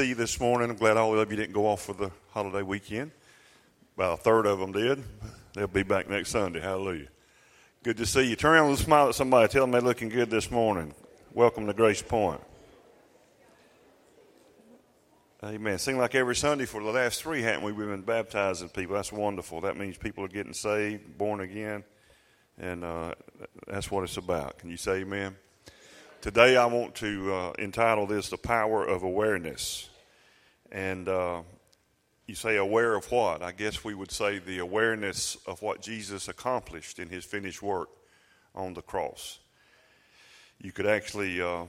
see you this morning. I'm glad all of you didn't go off for the holiday weekend. About a third of them did. They'll be back next Sunday. Hallelujah. Good to see you. Turn around and smile at somebody. Tell them they're looking good this morning. Welcome to GracePoint. Amen. Seems like every Sunday for the last three, haven't we? We've been baptizing people. That's wonderful. That means people are getting saved, born again, and uh, that's what it's about. Can you say amen? Today, I want to uh, entitle this The Power of Awareness. And uh, you say, aware of what? I guess we would say the awareness of what Jesus accomplished in his finished work on the cross. You could actually uh,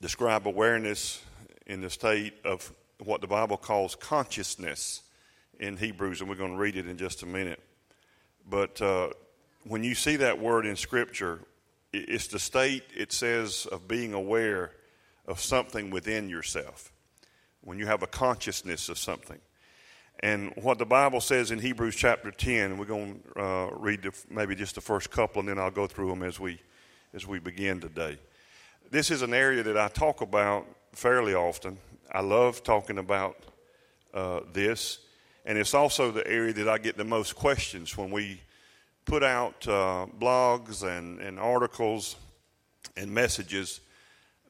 describe awareness in the state of what the Bible calls consciousness in Hebrews, and we're going to read it in just a minute. But uh, when you see that word in Scripture, it's the state, it says, of being aware of something within yourself. When you have a consciousness of something. And what the Bible says in Hebrews chapter 10, we're going to uh, read the, maybe just the first couple, and then I'll go through them as we, as we begin today. This is an area that I talk about fairly often. I love talking about uh, this, and it's also the area that I get the most questions when we put out uh, blogs and, and articles and messages,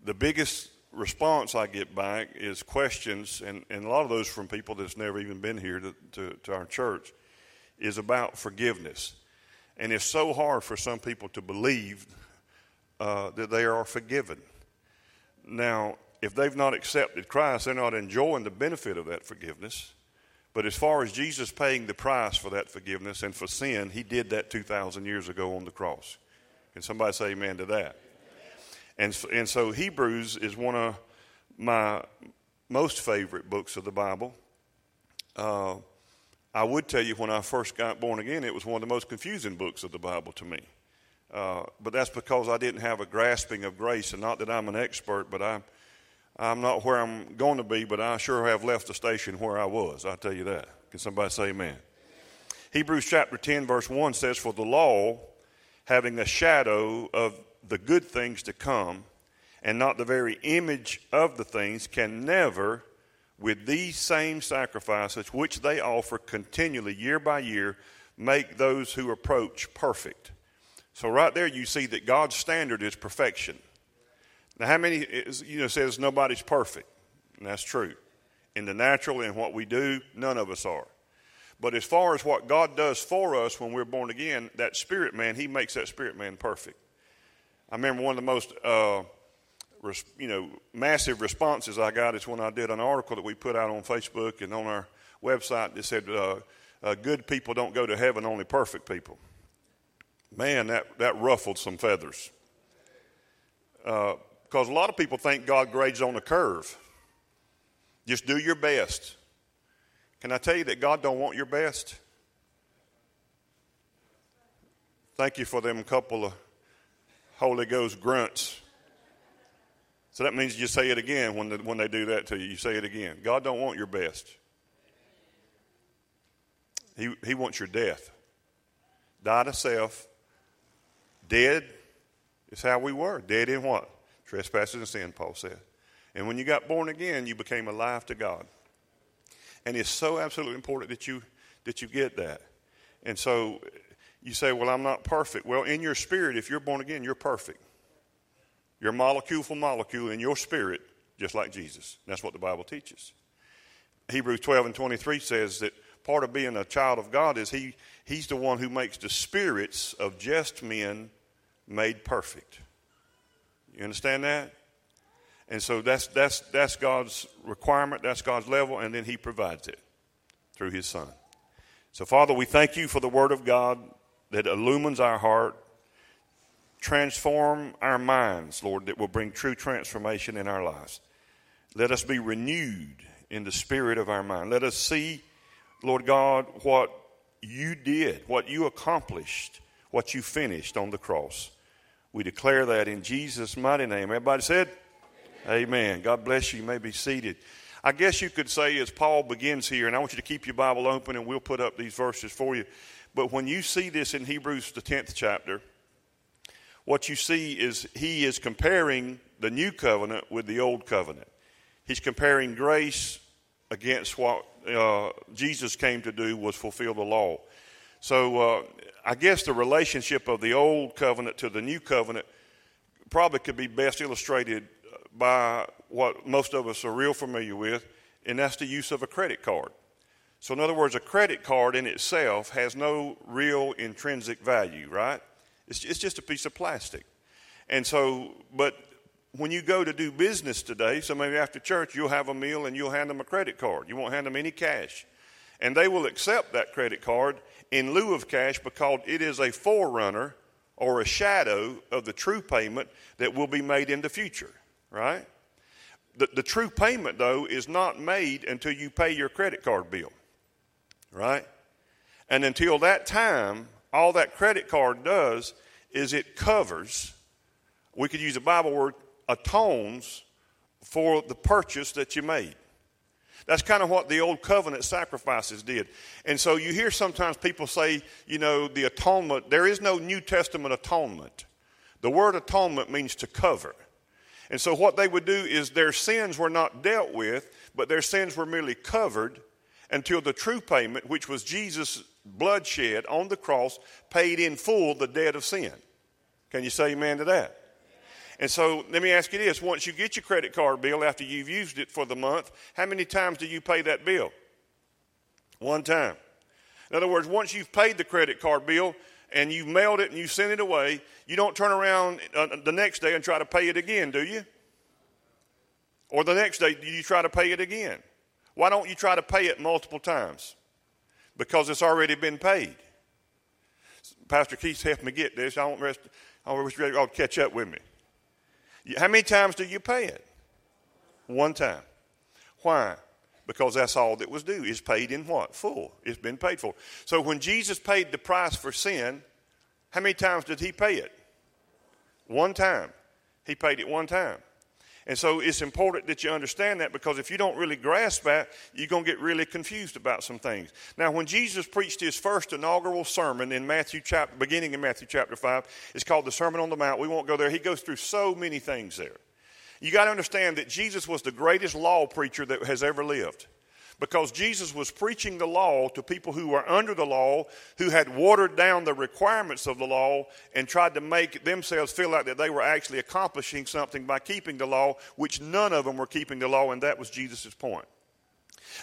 the biggest response I get back is questions, and, and a lot of those from people that's never even been here to, to, to our church, is about forgiveness. And it's so hard for some people to believe uh, that they are forgiven. Now, if they've not accepted Christ, they're not enjoying the benefit of that forgiveness. But as far as Jesus paying the price for that forgiveness and for sin, he did that 2,000 years ago on the cross. Can somebody say amen to that? And, and so Hebrews is one of my most favorite books of the Bible. Uh, I would tell you when I first got born again, it was one of the most confusing books of the Bible to me. Uh, but that's because I didn't have a grasping of grace, and not that I'm an expert, but I'm I'm not where I'm going to be, but I sure have left the station where I was. I'll tell you that. Can somebody say amen? Hebrews chapter 10, verse 1 says, For the law, having a shadow of the good things to come, and not the very image of the things, can never, with these same sacrifices which they offer continually, year by year, make those who approach perfect. So, right there, you see that God's standard is perfection. Now, how many, is, you know, says nobody's perfect? And that's true. In the natural, in what we do, none of us are. But as far as what God does for us when we're born again, that spirit man, He makes that spirit man perfect. I remember one of the most, uh, res, you know, massive responses I got is when I did an article that we put out on Facebook and on our website that said, uh, uh, "Good people don't go to heaven, only perfect people." Man, that that ruffled some feathers. Uh, because a lot of people think God grades on a curve. Just do your best. Can I tell you that God don't want your best? Thank you for them couple of Holy Ghost grunts. So that means you say it again when, the, when they do that to you. You say it again. God don't want your best. He, he wants your death. Die to self. Dead is how we were. Dead in what? Trespasses and sin, Paul said. And when you got born again, you became alive to God. And it's so absolutely important that you that you get that. And so you say, Well, I'm not perfect. Well, in your spirit, if you're born again, you're perfect. You're molecule for molecule in your spirit, just like Jesus. That's what the Bible teaches. Hebrews 12 and 23 says that part of being a child of God is he, He's the one who makes the spirits of just men made perfect. You understand that? And so that's, that's, that's God's requirement, that's God's level, and then He provides it through His Son. So, Father, we thank you for the Word of God that illumines our heart, transform our minds, Lord, that will bring true transformation in our lives. Let us be renewed in the spirit of our mind. Let us see, Lord God, what you did, what you accomplished, what you finished on the cross. We declare that in Jesus' mighty name. Everybody said, Amen. Amen. God bless you. You may be seated. I guess you could say, as Paul begins here, and I want you to keep your Bible open and we'll put up these verses for you. But when you see this in Hebrews, the 10th chapter, what you see is he is comparing the new covenant with the old covenant. He's comparing grace against what uh, Jesus came to do was fulfill the law. So uh, I guess the relationship of the old covenant to the new covenant probably could be best illustrated by what most of us are real familiar with, and that's the use of a credit card. So, in other words, a credit card in itself has no real intrinsic value, right? It's, it's just a piece of plastic. And so, but when you go to do business today, so maybe after church, you'll have a meal and you'll hand them a credit card. You won't hand them any cash. And they will accept that credit card in lieu of cash because it is a forerunner or a shadow of the true payment that will be made in the future, right? The, the true payment, though, is not made until you pay your credit card bill, right? And until that time, all that credit card does is it covers, we could use a Bible word, atones for the purchase that you made. That's kind of what the old covenant sacrifices did. And so you hear sometimes people say, you know, the atonement, there is no New Testament atonement. The word atonement means to cover. And so what they would do is their sins were not dealt with, but their sins were merely covered until the true payment, which was Jesus' bloodshed on the cross, paid in full the debt of sin. Can you say amen to that? And so let me ask you this once you get your credit card bill after you've used it for the month, how many times do you pay that bill? One time. In other words, once you've paid the credit card bill, and you've mailed it and you sent it away, you don't turn around uh, the next day and try to pay it again, do you? Or the next day, do you try to pay it again? Why don't you try to pay it multiple times? Because it's already been paid. Pastor Keith helped me get this. I don't rest. I wish you catch up with me. How many times do you pay it? One time. Why? because that's all that was due. Is paid in what? Full. It's been paid for. So when Jesus paid the price for sin, how many times did he pay it? One time. He paid it one time. And so it's important that you understand that because if you don't really grasp that, you're going to get really confused about some things. Now, when Jesus preached his first inaugural sermon in Matthew chapter, beginning in Matthew chapter 5, it's called the Sermon on the Mount. We won't go there. He goes through so many things there. You got to understand that Jesus was the greatest law preacher that has ever lived. Because Jesus was preaching the law to people who were under the law, who had watered down the requirements of the law and tried to make themselves feel like that they were actually accomplishing something by keeping the law, which none of them were keeping the law, and that was Jesus' point.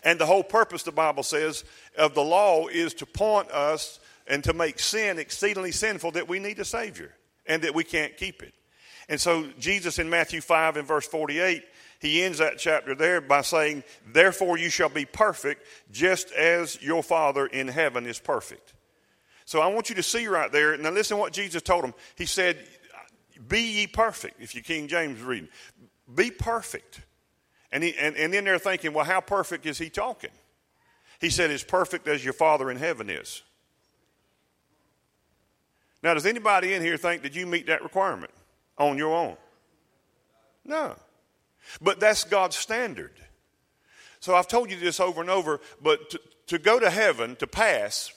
And the whole purpose, the Bible says, of the law is to point us and to make sin exceedingly sinful that we need a Savior and that we can't keep it. And so Jesus in Matthew 5 and verse 48, he ends that chapter there by saying, Therefore you shall be perfect, just as your Father in heaven is perfect. So I want you to see right there. Now listen to what Jesus told him. He said, Be ye perfect, if you King James reading. Be perfect. And, he, and, and then they're thinking, well, how perfect is he talking? He said, as perfect as your Father in heaven is. Now, does anybody in here think that you meet that requirement? on your own. No. But that's God's standard. So I've told you this over and over, but to, to go to heaven, to pass,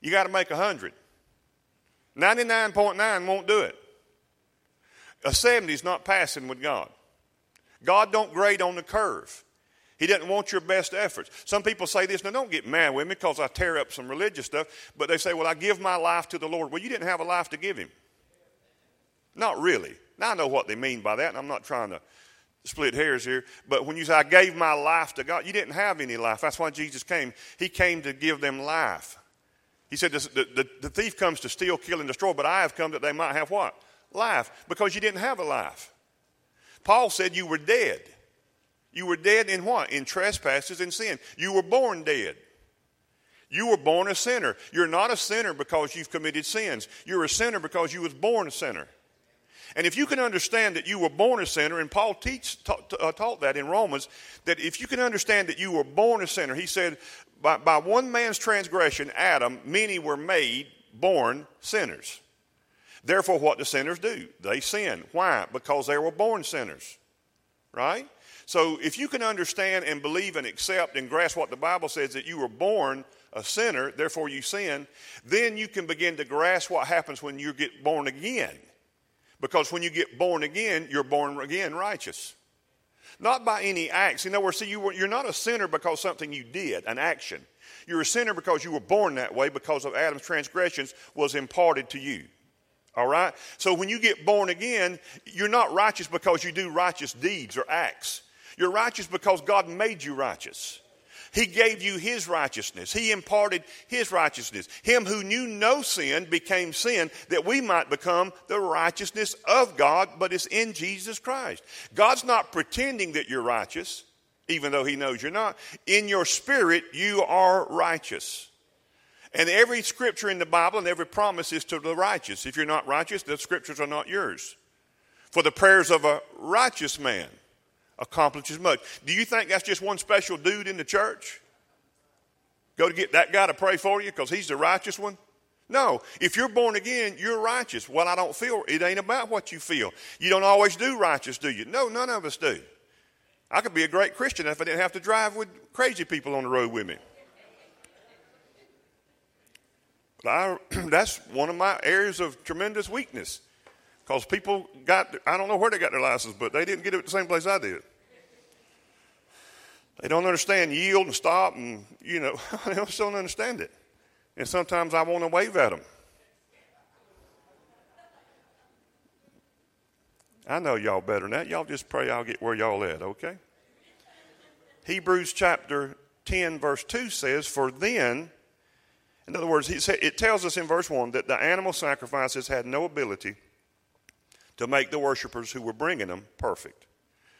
you got to make 100. 99.9 won't do it. A 70 is not passing with God. God don't grade on the curve. He doesn't want your best efforts. Some people say this, now don't get mad with me because I tear up some religious stuff, but they say, well, I give my life to the Lord. Well, you didn't have a life to give him. Not really. Now I know what they mean by that, and I'm not trying to split hairs here. But when you say, I gave my life to God, you didn't have any life. That's why Jesus came. He came to give them life. He said, the, the, the thief comes to steal, kill, and destroy, but I have come that they might have what? Life. Because you didn't have a life. Paul said you were dead. You were dead in what? In trespasses and sin. You were born dead. You were born a sinner. You're not a sinner because you've committed sins. You're a sinner because you was born a sinner. And if you can understand that you were born a sinner, and Paul teach, taught, uh, taught that in Romans, that if you can understand that you were born a sinner, he said, by, by one man's transgression, Adam, many were made born sinners. Therefore, what do sinners do? They sin. Why? Because they were born sinners. Right? So, if you can understand and believe and accept and grasp what the Bible says that you were born a sinner, therefore you sin, then you can begin to grasp what happens when you get born again. Because when you get born again, you're born again righteous. Not by any acts. In other words, see, you were, you're not a sinner because something you did, an action. You're a sinner because you were born that way because of Adam's transgressions was imparted to you. All right? So when you get born again, you're not righteous because you do righteous deeds or acts. You're righteous because God made you righteous. He gave you His righteousness. He imparted His righteousness. Him who knew no sin became sin that we might become the righteousness of God, but it's in Jesus Christ. God's not pretending that you're righteous, even though He knows you're not. In your spirit, you are righteous. And every scripture in the Bible and every promise is to the righteous. If you're not righteous, the scriptures are not yours. For the prayers of a righteous man accomplishes much. Do you think that's just one special dude in the church? Go to get that guy to pray for you because he's the righteous one? No. If you're born again, you're righteous. Well, I don't feel, it ain't about what you feel. You don't always do righteous, do you? No, none of us do. I could be a great Christian if I didn't have to drive with crazy people on the road with me. But I, that's one of my areas of tremendous weakness. Because people got, I don't know where they got their license, but they didn't get it at the same place I did. They don't understand yield and stop, and, you know, they just don't understand it. And sometimes I want to wave at them. I know y'all better than that. Y'all just pray I'll get where y'all at, okay? Hebrews chapter 10, verse 2 says, For then, in other words, it tells us in verse 1 that the animal sacrifices had no ability to make the worshipers who were bringing them perfect.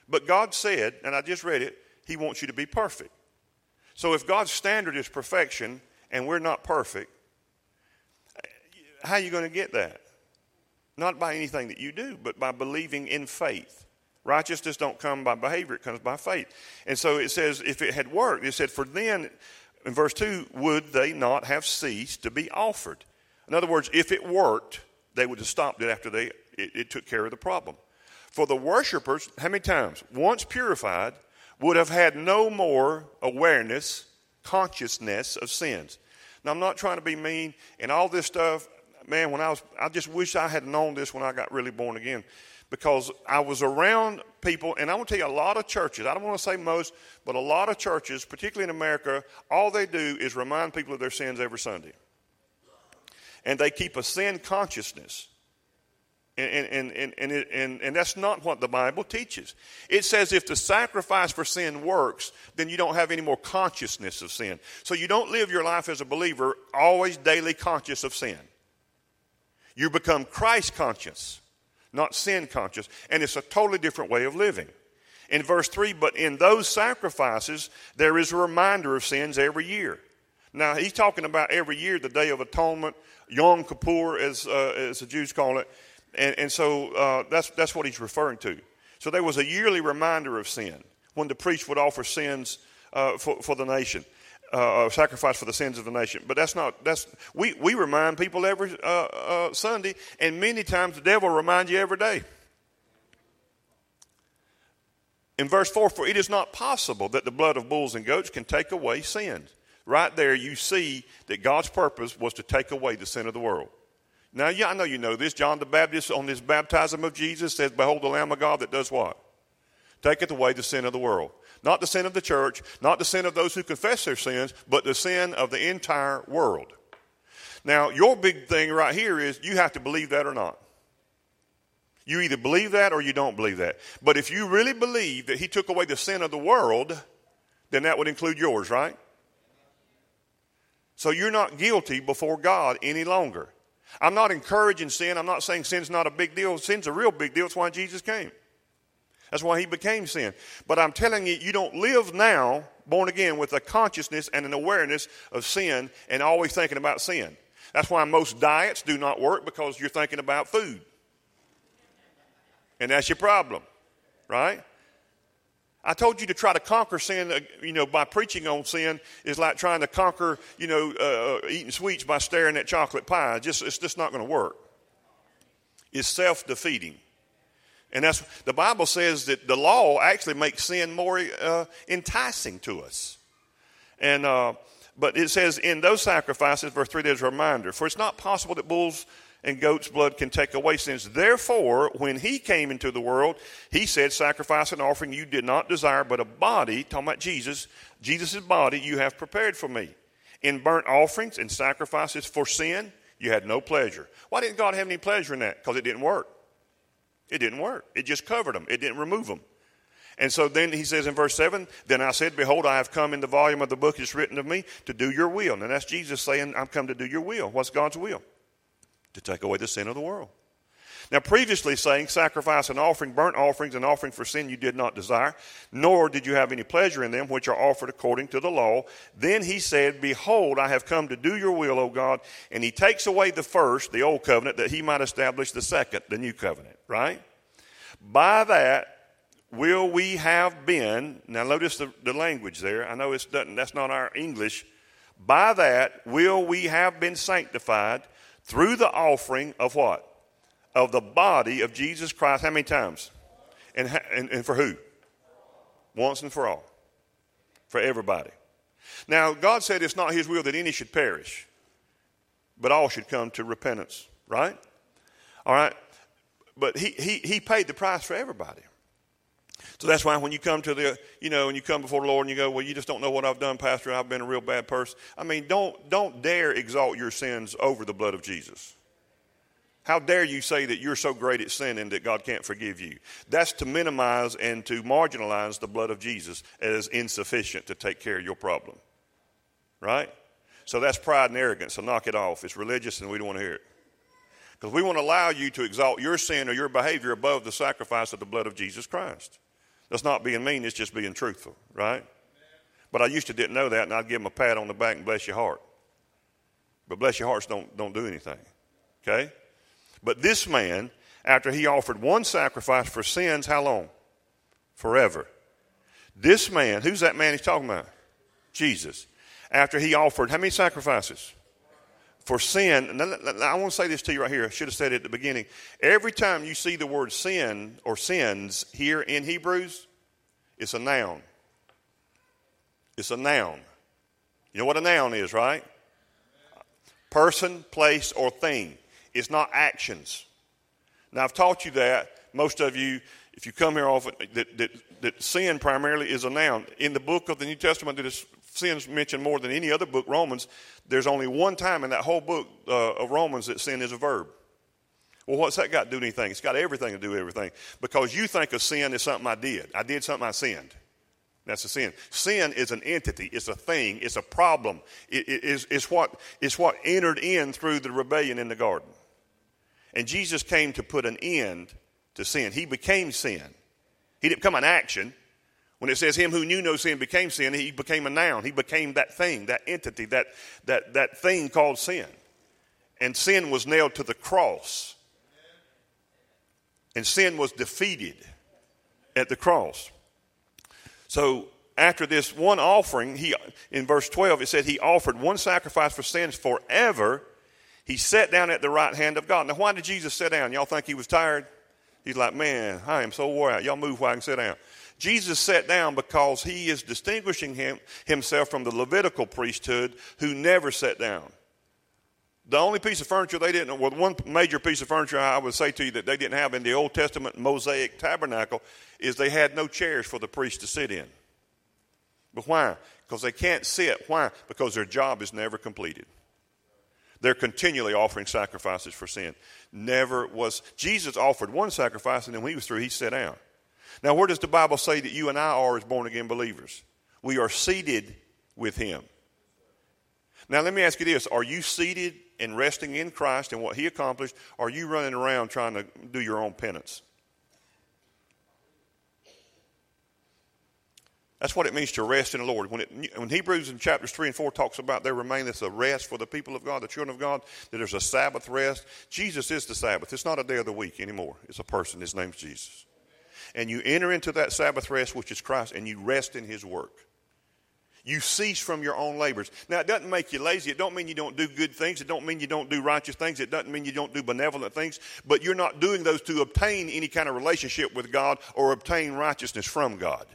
But God said, and I just read it, He wants you to be perfect. So if God's standard is perfection and we're not perfect, how are you going to get that? Not by anything that you do, but by believing in faith. Righteousness don't come by behavior, it comes by faith. And so it says, if it had worked, it said, for then, in verse 2, would they not have ceased to be offered? In other words, if it worked, they would have stopped it after they it, it took care of the problem. For the worshipers, how many times? Once purified, would have had no more awareness, consciousness of sins. Now, I'm not trying to be mean and all this stuff. Man, when I was, I just wish I had known this when I got really born again because I was around people, and I want to tell you, a lot of churches, I don't want to say most, but a lot of churches, particularly in America, all they do is remind people of their sins every Sunday. And they keep a sin consciousness. And, and, and, and, and, and, that's not what the Bible teaches. It says if the sacrifice for sin works, then you don't have any more consciousness of sin. So you don't live your life as a believer always daily conscious of sin. You become Christ conscious, not sin conscious. And it's a totally different way of living. In verse 3, but in those sacrifices, there is a reminder of sins every year. Now, he's talking about every year, the Day of Atonement, Yom Kippur, as, uh, as the Jews call it. And, and so uh, that's, that's what he's referring to. So there was a yearly reminder of sin when the priest would offer sins uh, for, for the nation, uh, sacrifice for the sins of the nation. But that's not, that's, we, we remind people every uh, uh, Sunday, and many times the devil reminds you every day. In verse 4, for it is not possible that the blood of bulls and goats can take away sins. Right there, you see that God's purpose was to take away the sin of the world. Now, yeah, I know you know this. John the Baptist, on his baptism of Jesus, says, Behold the Lamb of God that does what? Taketh away the sin of the world. Not the sin of the church, not the sin of those who confess their sins, but the sin of the entire world. Now, your big thing right here is you have to believe that or not. You either believe that or you don't believe that. But if you really believe that he took away the sin of the world, then that would include yours, right? So you're not guilty before God any longer. I'm not encouraging sin. I'm not saying sin's not a big deal. Sin's a real big deal. That's why Jesus came. That's why he became sin. But I'm telling you, you don't live now, born again, with a consciousness and an awareness of sin and always thinking about sin. That's why most diets do not work because you're thinking about food. And that's your problem, right? I told you to try to conquer sin, uh, you know, by preaching on sin is like trying to conquer, you know, uh, uh eating sweets by staring at chocolate pie. Just, it's just not going to work. It's self defeating. And that's the Bible says that the law actually makes sin more uh, enticing to us. And uh, but it says in those sacrifices, verse three, there's a reminder: for it's not possible that bulls and goat's blood can take away sins. Therefore, when he came into the world, he said, Sacrifice and offering you did not desire, but a body, talking about Jesus, Jesus' body you have prepared for me. In burnt offerings and sacrifices for sin, you had no pleasure. Why didn't God have any pleasure in that? Because it didn't work. It didn't work. It just covered them, it didn't remove them. And so then he says in verse 7 Then I said, Behold, I have come in the volume of the book is written of me to do your will. And that's Jesus saying, I'm come to do your will. What's God's will? To take away the sin of the world. Now, previously saying, Sacrifice and offering, burnt offerings and offering for sin you did not desire, nor did you have any pleasure in them, which are offered according to the law. Then he said, Behold, I have come to do your will, O God. And he takes away the first, the old covenant, that he might establish the second, the new covenant, right? By that, will we have been, now notice the, the language there. I know it's that's not our English. By that will we have been sanctified through the offering of what? Of the body of Jesus Christ. How many times? And, and, and for who? Once and for all. For everybody. Now, God said it's not His will that any should perish, but all should come to repentance, right? All right? But He, he, he paid the price for everybody. So that's why when you come to the, you know, when you come before the Lord and you go, well, you just don't know what I've done, Pastor. I've been a real bad person. I mean, don't don't dare exalt your sins over the blood of Jesus. How dare you say that you're so great at sinning that God can't forgive you? That's to minimize and to marginalize the blood of Jesus as insufficient to take care of your problem. Right? So that's pride and arrogance. So knock it off. It's religious and we don't want to hear it. Because we want to allow you to exalt your sin or your behavior above the sacrifice of the blood of Jesus Christ. That's not being mean, it's just being truthful, right? But I used to didn't know that, and I'd give them a pat on the back and bless your heart. But bless your hearts don't, don't do anything, okay? But this man, after he offered one sacrifice for sins, how long? Forever. This man, who's that man he's talking about? Jesus. After he offered how many sacrifices? For sin, I want to say this to you right here. I should have said it at the beginning. Every time you see the word sin or sins here in Hebrews, it's a noun. It's a noun. You know what a noun is, right? Person, place, or thing. It's not actions. Now, I've taught you that. Most of you, if you come here often, that, that, that sin primarily is a noun. In the book of the New Testament that is sin's mentioned more than any other book, Romans, there's only one time in that whole book uh, of Romans that sin is a verb. Well, what's that got to do with anything? It's got everything to do with everything. Because you think of sin as something I did. I did something I sinned. That's a sin. Sin is an entity. It's a thing. It's a problem. It, it, it's, it's, what, it's what entered in through the rebellion in the garden. And Jesus came to put an end to sin. He became sin. He didn't become an action. When it says him who knew no sin became sin, he became a noun. He became that thing, that entity, that, that, that thing called sin. And sin was nailed to the cross. And sin was defeated at the cross. So after this one offering, he in verse 12 it said he offered one sacrifice for sins forever he sat down at the right hand of God. Now, why did Jesus sit down? Y'all think he was tired? He's like, man, I am so wore out. Y'all move while I can sit down. Jesus sat down because he is distinguishing him, himself from the Levitical priesthood who never sat down. The only piece of furniture they didn't, well, one major piece of furniture I would say to you that they didn't have in the Old Testament Mosaic tabernacle is they had no chairs for the priest to sit in. But why? Because they can't sit. Why? Because their job is never completed. They're continually offering sacrifices for sin. Never was. Jesus offered one sacrifice, and then when he was through, he sat down. Now, where does the Bible say that you and I are as born again believers? We are seated with him. Now, let me ask you this Are you seated and resting in Christ and what he accomplished? Or are you running around trying to do your own penance? That's what it means to rest in the Lord. When, it, when Hebrews in chapters 3 and 4 talks about there remaineth a rest for the people of God, the children of God, that there's a Sabbath rest. Jesus is the Sabbath. It's not a day of the week anymore. It's a person. His name's Jesus. And you enter into that Sabbath rest, which is Christ, and you rest in his work. You cease from your own labors. Now, it doesn't make you lazy. It don't mean you don't do good things. It don't mean you don't do righteous things. It doesn't mean you don't do benevolent things. But you're not doing those to obtain any kind of relationship with God or obtain righteousness from God.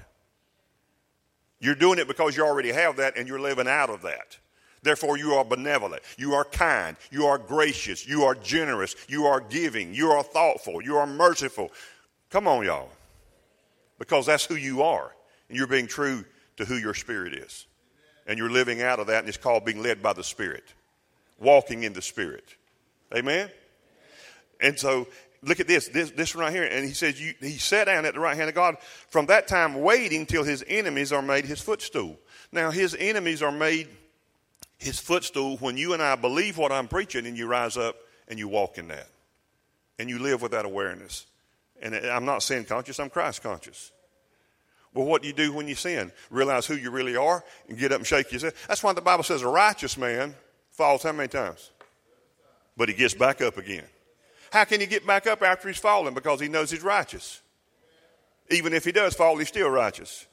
You're doing it because you already have that and you're living out of that. Therefore, you are benevolent. You are kind. You are gracious. You are generous. You are giving. You are thoughtful. You are merciful. Come on, y'all. Because that's who you are. And you're being true to who your spirit is. And you're living out of that, and it's called being led by the Spirit, walking in the Spirit. Amen? And so, look at this, this, this right here. And he says, you, He sat down at the right hand of God from that time, waiting till his enemies are made his footstool. Now, his enemies are made his footstool when you and I believe what I'm preaching and you rise up and you walk in that. And you live with that awareness. And I'm not sin conscious, I'm Christ conscious. Well, what do you do when you sin? Realize who you really are and get up and shake yourself. That's why the Bible says a righteous man falls how many times? But he gets back up again. How can he get back up after he's fallen? Because he knows he's righteous. Even if he does fall, he's still righteous.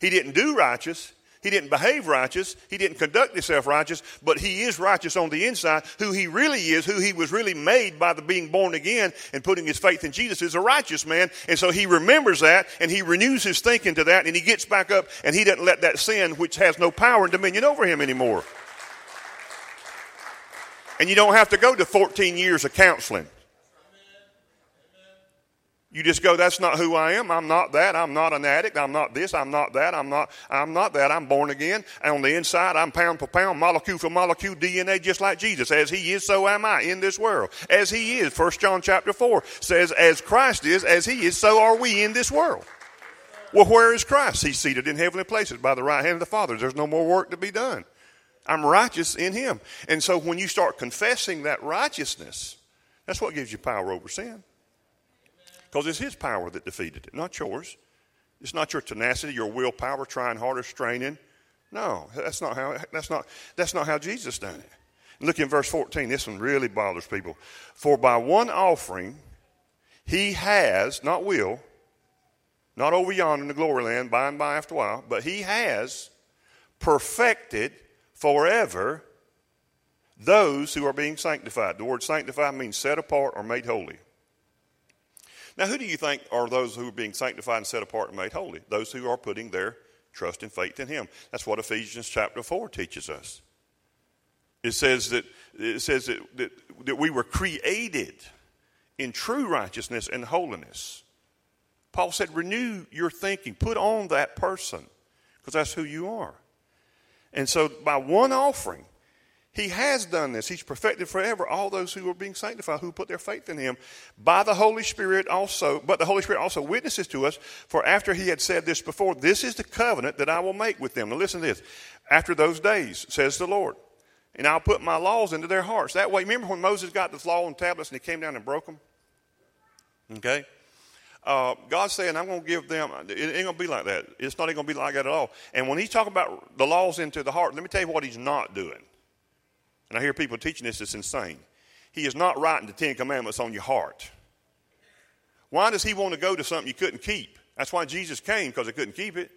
He didn't do righteous, he didn't behave righteous. He didn't conduct himself righteous, but he is righteous on the inside. Who he really is, who he was really made by the being born again and putting his faith in Jesus is a righteous man. And so he remembers that and he renews his thinking to that and he gets back up and he doesn't let that sin, which has no power and dominion over him anymore. And you don't have to go to 14 years of counseling. You just go, that's not who I am. I'm not that. I'm not an addict. I'm not this. I'm not that. I'm not, I'm not that. I'm born again. And on the inside, I'm pound for pound, molecule for molecule DNA, just like Jesus. As he is, so am I in this world. As he is. First John chapter 4 says, as Christ is, as he is, so are we in this world. Well, where is Christ? He's seated in heavenly places by the right hand of the Father. There's no more work to be done. I'm righteous in him. And so when you start confessing that righteousness, that's what gives you power over sin because it's His power that defeated it, not yours. It's not your tenacity, your willpower, trying harder, straining. No, that's not how. That's not. That's not how Jesus done it. Look in verse 14. This one really bothers people. For by one offering, He has, not will, not over yonder in the glory land, by and by after a while, but He has perfected forever those who are being sanctified. The word sanctified means set apart or made holy. Now, who do you think are those who are being sanctified and set apart and made holy? Those who are putting their trust and faith in Him. That's what Ephesians chapter 4 teaches us. It says that, it says that, that, that we were created in true righteousness and holiness. Paul said, renew your thinking, put on that person, because that's who you are. And so, by one offering, he has done this. He's perfected forever all those who are being sanctified, who put their faith in him by the Holy Spirit also. But the Holy Spirit also witnesses to us, for after he had said this before, this is the covenant that I will make with them. Now listen to this. After those days, says the Lord, and I'll put my laws into their hearts. That way, remember when Moses got the law on tablets and he came down and broke them? Okay? Uh, God's saying, I'm going to give them, it ain't going to be like that. It's not going to be like that at all. And when he's talking about the laws into the heart, let me tell you what he's not doing. And I hear people teaching this, it's insane. He is not writing the Ten Commandments on your heart. Why does he want to go to something you couldn't keep? That's why Jesus came, because he couldn't keep it.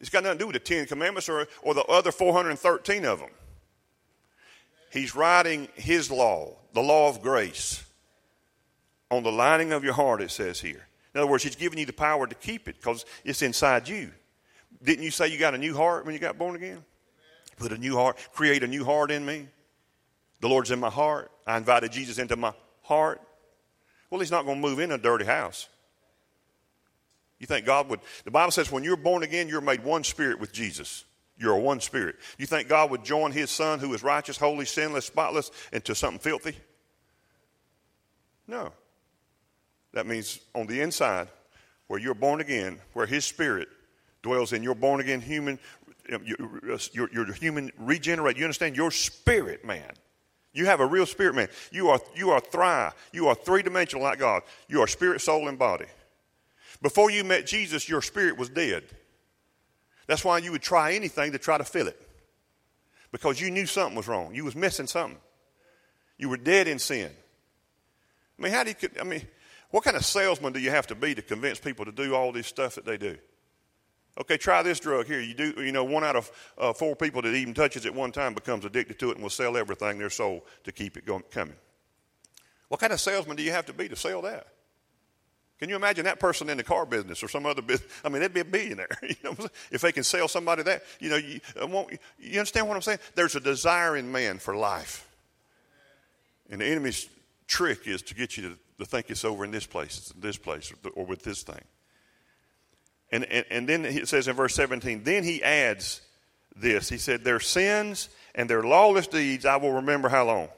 It's got nothing to do with the Ten Commandments or, or the other 413 of them. He's writing his law, the law of grace, on the lining of your heart, it says here. In other words, he's giving you the power to keep it because it's inside you. Didn't you say you got a new heart when you got born again? Put a new heart, create a new heart in me. The Lord's in my heart. I invited Jesus into my heart. Well, He's not going to move in a dirty house. You think God would? The Bible says when you're born again, you're made one spirit with Jesus. You're a one spirit. You think God would join His Son, who is righteous, holy, sinless, spotless, into something filthy? No. That means on the inside, where you're born again, where His Spirit dwells in your born again human, your, your human regenerate. You understand? Your spirit, man. You have a real spirit man. You are, you are thrive. You are three dimensional like God. You are spirit, soul, and body. Before you met Jesus, your spirit was dead. That's why you would try anything to try to fill it. Because you knew something was wrong. You was missing something. You were dead in sin. I mean, how do you, I mean, what kind of salesman do you have to be to convince people to do all this stuff that they do? Okay, try this drug here. You do, you know, one out of uh, four people that even touches it one time becomes addicted to it and will sell everything their soul to keep it going, coming. What kind of salesman do you have to be to sell that? Can you imagine that person in the car business or some other business? I mean, they'd be a billionaire. You know, if they can sell somebody that, you know, you, uh, you understand what I'm saying? There's a desire in man for life, and the enemy's trick is to get you to, to think it's over in this place, this place, or, or with this thing. And, and, and then it says in verse 17, then he adds this. He said, Their sins and their lawless deeds I will remember how long?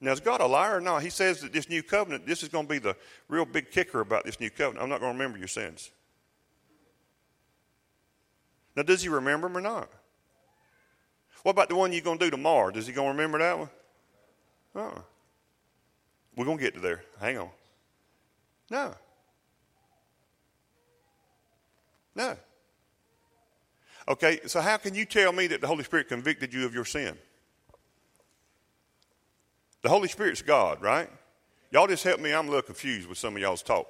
Now, is God a liar? No. He says that this new covenant, this is going to be the real big kicker about this new covenant. I'm not going to remember your sins. Now, does he remember them or not? What about the one you're going to do tomorrow? Does he going to remember that one? Uh-uh. We're going to get to there. Hang on. No. No. Okay, so how can you tell me that the Holy Spirit convicted you of your sin? The Holy Spirit's God, right? Y'all just help me. I'm a little confused with some of y'all's talk.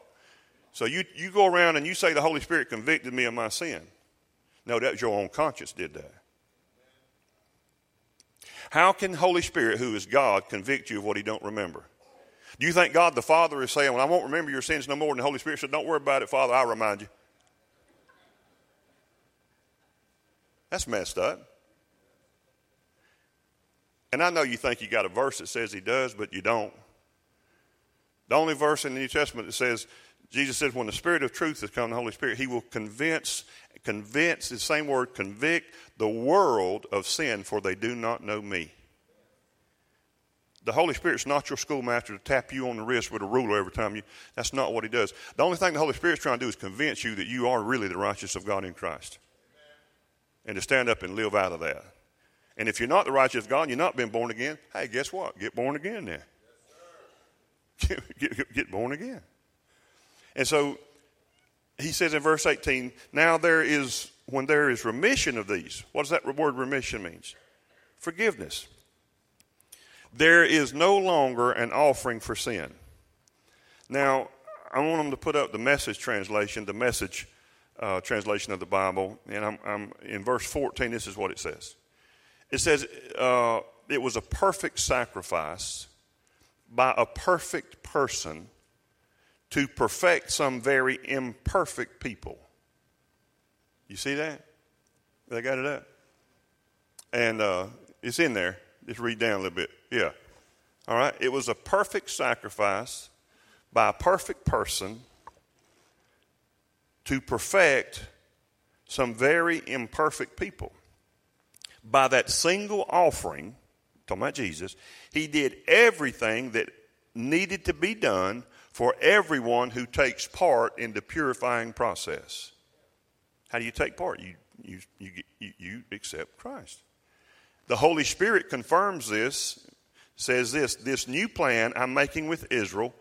So you, you go around and you say the Holy Spirit convicted me of my sin. No, that was your own conscience did that. How can Holy Spirit, who is God, convict you of what he don't remember? Do you think God the Father is saying, Well, I won't remember your sins no more? And the Holy Spirit said, Don't worry about it, Father, I'll remind you. That's messed up. And I know you think you got a verse that says he does, but you don't. The only verse in the New Testament that says, Jesus says, when the Spirit of truth has come, the Holy Spirit, he will convince, convince, the same word, convict the world of sin, for they do not know me. The Holy Spirit's not your schoolmaster to tap you on the wrist with a ruler every time you. That's not what he does. The only thing the Holy Spirit's trying to do is convince you that you are really the righteousness of God in Christ. And to stand up and live out of that. And if you're not the righteous God, you're not been born again, hey, guess what? Get born again then. Yes, get, get, get born again. And so he says in verse 18, now there is, when there is remission of these, what does that word remission means? Forgiveness. There is no longer an offering for sin. Now, I want them to put up the message translation, the message uh, translation of the Bible. And I'm, I'm, in verse 14, this is what it says it says uh, it was a perfect sacrifice by a perfect person to perfect some very imperfect people. You see that? They got it up? And uh, it's in there. Just read down a little bit. Yeah. All right. It was a perfect sacrifice by a perfect person to perfect some very imperfect people by that single offering, talking about Jesus, he did everything that needed to be done for everyone who takes part in the purifying process. How do you take part? You, you, you, you accept Christ. The Holy Spirit confirms this, says this this new plan I'm making with Israel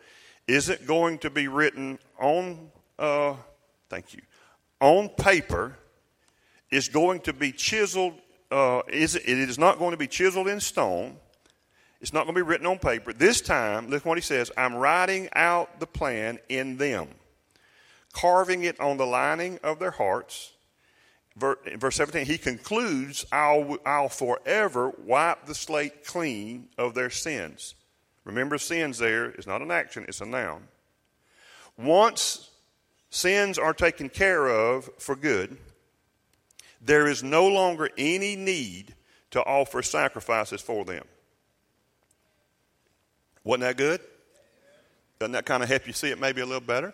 isn't going to be written on, uh, thank you, on paper. It's going to be chiseled uh, is, it is not going to be chiseled in stone. It's not going to be written on paper. This time, look what he says I'm writing out the plan in them, carving it on the lining of their hearts. Verse 17, he concludes, I'll, I'll forever wipe the slate clean of their sins. Remember, sins there is not an action, it's a noun. Once sins are taken care of for good, there is no longer any need to offer sacrifices for them. Wasn't that good? Doesn't that kind of help you see it maybe a little better?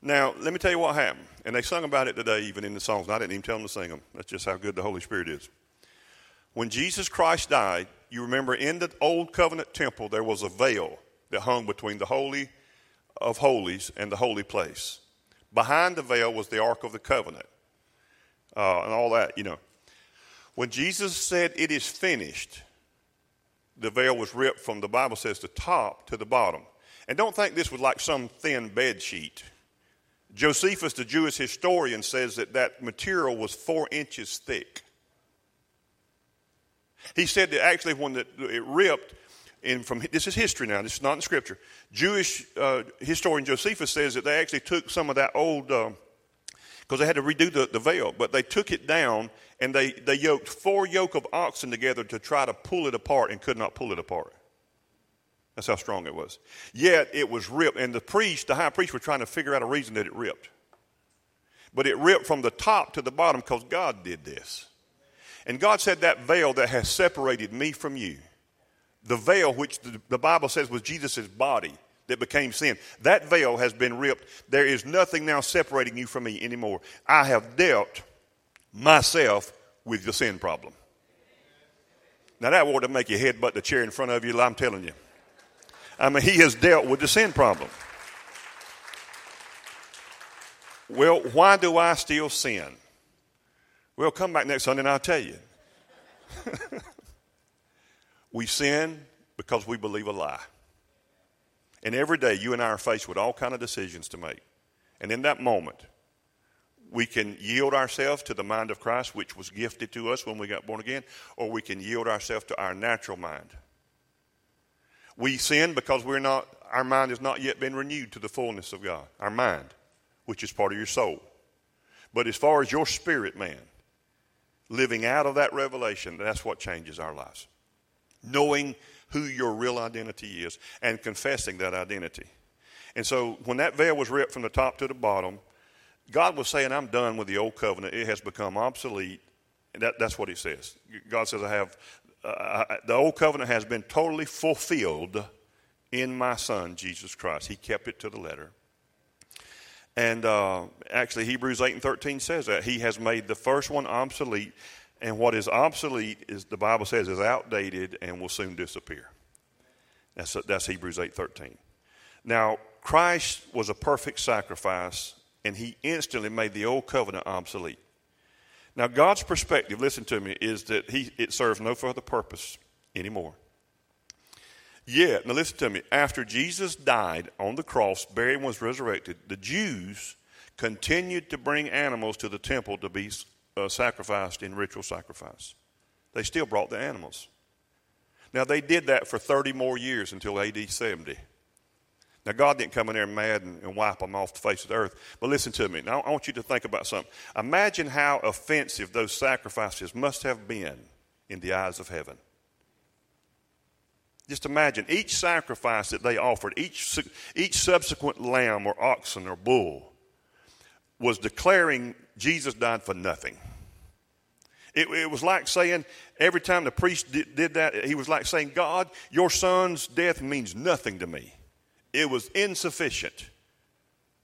Now, let me tell you what happened. And they sung about it today, even in the songs. I didn't even tell them to sing them. That's just how good the Holy Spirit is. When Jesus Christ died, you remember in the old covenant temple, there was a veil that hung between the Holy of Holies and the holy place. Behind the veil was the Ark of the Covenant uh, and all that, you know. When Jesus said, It is finished, the veil was ripped from the Bible says the top to the bottom. And don't think this was like some thin bed sheet. Josephus, the Jewish historian, says that that material was four inches thick. He said that actually, when it ripped, and from this is history now, this is not in scripture. Jewish uh, historian Josephus says that they actually took some of that old uh, because they had to redo the, the veil. But they took it down and they, they yoked four yoke of oxen together to try to pull it apart and could not pull it apart. That's how strong it was. Yet it was ripped, and the priest, the high priest, were trying to figure out a reason that it ripped. But it ripped from the top to the bottom because God did this. And God said, That veil that has separated me from you, the veil which the, the Bible says was Jesus' body that became sin, that veil has been ripped. There is nothing now separating you from me anymore. I have dealt myself with the sin problem. Now, that ought to make you headbutt the chair in front of you, I'm telling you. I mean, he has dealt with the sin problem. Well, why do I still sin? Well, come back next Sunday and I'll tell you. we sin because we believe a lie. And every day you and I are faced with all kind of decisions to make. And in that moment, we can yield ourselves to the mind of Christ, which was gifted to us when we got born again, or we can yield ourselves to our natural mind. We sin because we're not, our mind has not yet been renewed to the fullness of God, our mind, which is part of your soul. But as far as your spirit man, living out of that revelation, that's what changes our lives. Knowing who your real identity is and confessing that identity. And so when that veil was ripped from the top to the bottom, God was saying, I'm done with the old covenant. It has become obsolete. And that, that's what he says. God says, I have, uh, the old covenant has been totally fulfilled in my son, Jesus Christ. He kept it to the letter. And uh, actually, Hebrews 8 and 13 says that. He has made the first one obsolete. And what is obsolete is, the Bible says, is outdated and will soon disappear. That's, that's Hebrews 8:13. Now, Christ was a perfect sacrifice and he instantly made the old covenant obsolete. Now, God's perspective, listen to me, is that he, it serves no further purpose anymore. Yet, now listen to me, after Jesus died on the cross, buried, and was resurrected, the Jews continued to bring animals to the temple to be uh, sacrificed in ritual sacrifice. They still brought the animals. Now, they did that for 30 more years until AD 70. Now, God didn't come in there mad and, and, wipe them off the face of the earth. But listen to me. Now, I want you to think about something. Imagine how offensive those sacrifices must have been in the eyes of heaven. Just imagine each sacrifice that they offered, each, each subsequent lamb or oxen or bull was declaring Jesus died for nothing. It, it, was like saying, every time the priest did, did that, he was like saying, God, your son's death means nothing to me. It was insufficient,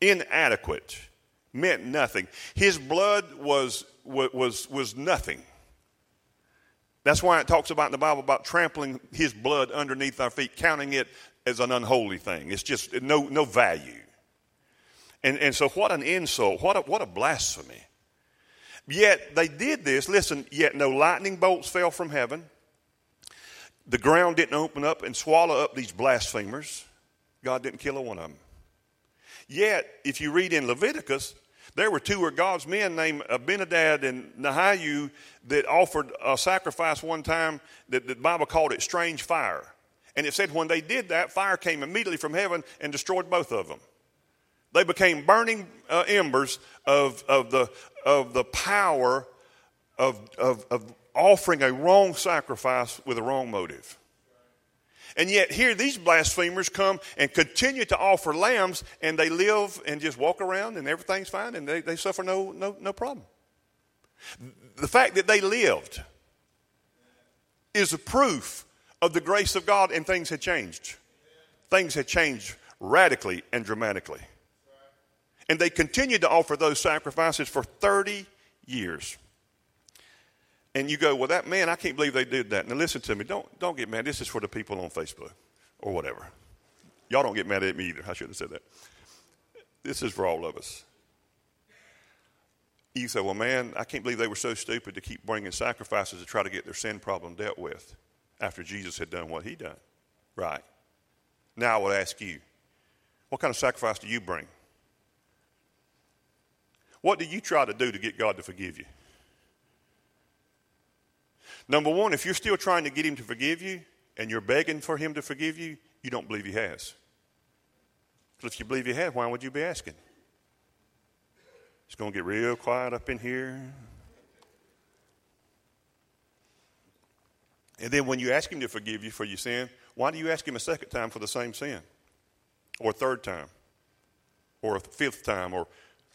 inadequate, meant nothing. His blood was, was, was nothing. That's why it talks about in the Bible about trampling his blood underneath our feet, counting it as an unholy thing. It's just no, no value. And, and so, what an insult, what a, what a blasphemy. Yet they did this, listen, yet no lightning bolts fell from heaven. The ground didn't open up and swallow up these blasphemers. God didn't kill a one of them. Yet, if you read in Leviticus, there were two of God's men named Abinadab and Nahayu that offered a sacrifice one time that the Bible called it strange fire. And it said when they did that, fire came immediately from heaven and destroyed both of them. They became burning uh, embers of, of, the, of the power of, of, of offering a wrong sacrifice with a wrong motive. And yet, here these blasphemers come and continue to offer lambs, and they live and just walk around, and everything's fine, and they, they suffer no, no, no problem. The fact that they lived is a proof of the grace of God, and things had changed. Things had changed radically and dramatically. And they continued to offer those sacrifices for 30 years and you go, well, that man, I can't believe they did that. Now listen to me. Don't don't get mad. This is for the people on Facebook or whatever. Y'all don't get mad at me either. I shouldn't have said that. This is for all of us. You say, well, man, I can't believe they were so stupid to keep bringing sacrifices to try to get their sin problem dealt with after Jesus had done what he done. Right. Now I would ask you, what kind of sacrifice do you bring? What do you try to do to get God to forgive you? Number one, if you're still trying to get him to forgive you and you're begging for him to forgive you, you don't believe he has. Because if you believe he has, why would you be asking? It's going to get real quiet up in here. And then when you ask him to forgive you for your sin, why do you ask him a second time for the same sin? Or a third time? Or a fifth time? Or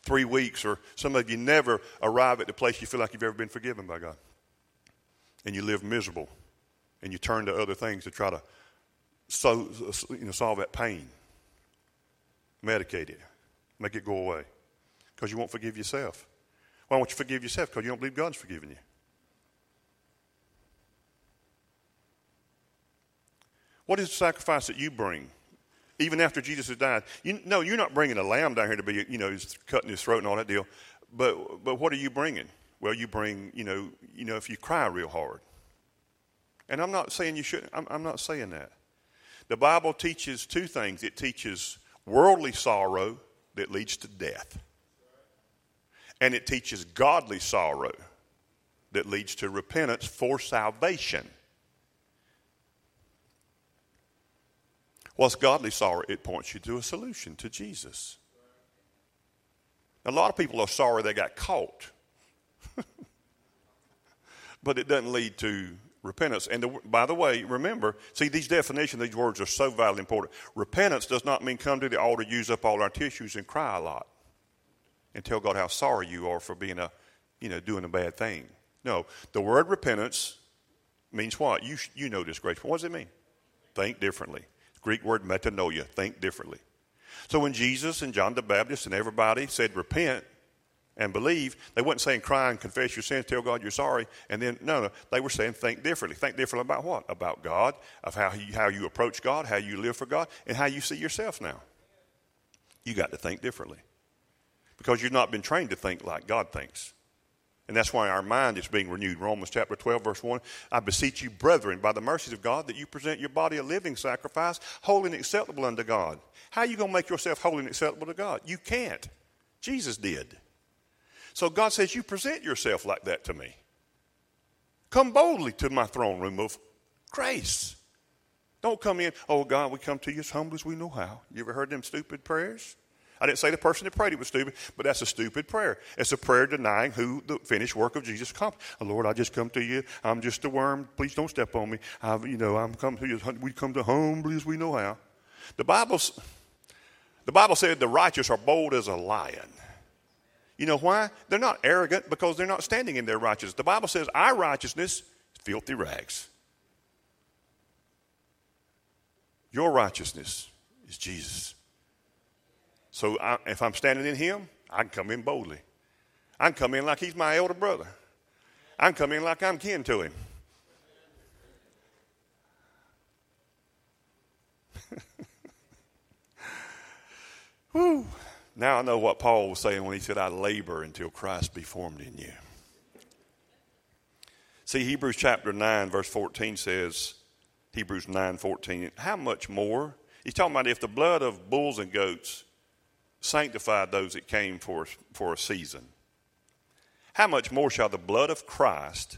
three weeks? Or some of you never arrive at the place you feel like you've ever been forgiven by God. And you live miserable. And you turn to other things to try to so, you know, solve that pain. Medicate it. Make it go away. Because you won't forgive yourself. Why won't you forgive yourself? Because you don't believe God's forgiven you. What is the sacrifice that you bring? Even after Jesus has died, you, no, you're not bringing a lamb down here to be, you know, he's cutting his throat and all that deal. But, but what are you bringing? Well, you bring, you know, you know, if you cry real hard. And I'm not saying you shouldn't. I'm, I'm not saying that. The Bible teaches two things. It teaches worldly sorrow that leads to death, and it teaches godly sorrow that leads to repentance for salvation. What's godly sorrow? It points you to a solution, to Jesus. A lot of people are sorry they got caught, but it doesn't lead to repentance. And the, by the way, remember, see, these definitions, these words are so vitally important. Repentance does not mean come to the altar, use up all our tissues, and cry a lot and tell God how sorry you are for being a, you know, doing a bad thing. No, the word repentance means what? You, you know this, Grace. What does it mean? Think differently. Greek word metanoia, think differently. So when Jesus and John the Baptist and everybody said repent and believe, they weren't saying cry and confess your sins, tell God you're sorry, and then no, no, they were saying think differently. Think differently about what? About God, of how how you approach God, how you live for God, and how you see yourself now. You got to think differently because you've not been trained to think like God thinks. And that's why our mind is being renewed. Romans chapter 12, verse 1. I beseech you, brethren, by the mercies of God, that you present your body a living sacrifice, holy and acceptable unto God. How are you going to make yourself holy and acceptable to God? You can't. Jesus did. So God says, You present yourself like that to me. Come boldly to my throne room of grace. Don't come in, oh God, we come to you as humble as we know how. You ever heard them stupid prayers? I didn't say the person that prayed it was stupid, but that's a stupid prayer. It's a prayer denying who the finished work of Jesus accomplished. Oh, Lord, I just come to you. I'm just a worm. Please don't step on me. I've, you know, I'm come to you. We come to humbly as we know how. The Bible, the Bible said the righteous are bold as a lion. You know why? They're not arrogant because they're not standing in their righteousness. The Bible says our righteousness is filthy rags. Your righteousness is Jesus. So I, if I'm standing in Him, I can come in boldly. I can come in like He's my elder brother. I can come in like I'm kin to Him. Woo. Now I know what Paul was saying when he said, I labor until Christ be formed in you. See, Hebrews chapter 9, verse 14 says, Hebrews 9 14, how much more? He's talking about if the blood of bulls and goats sanctified those that came for, for a season. How much more shall the blood of Christ,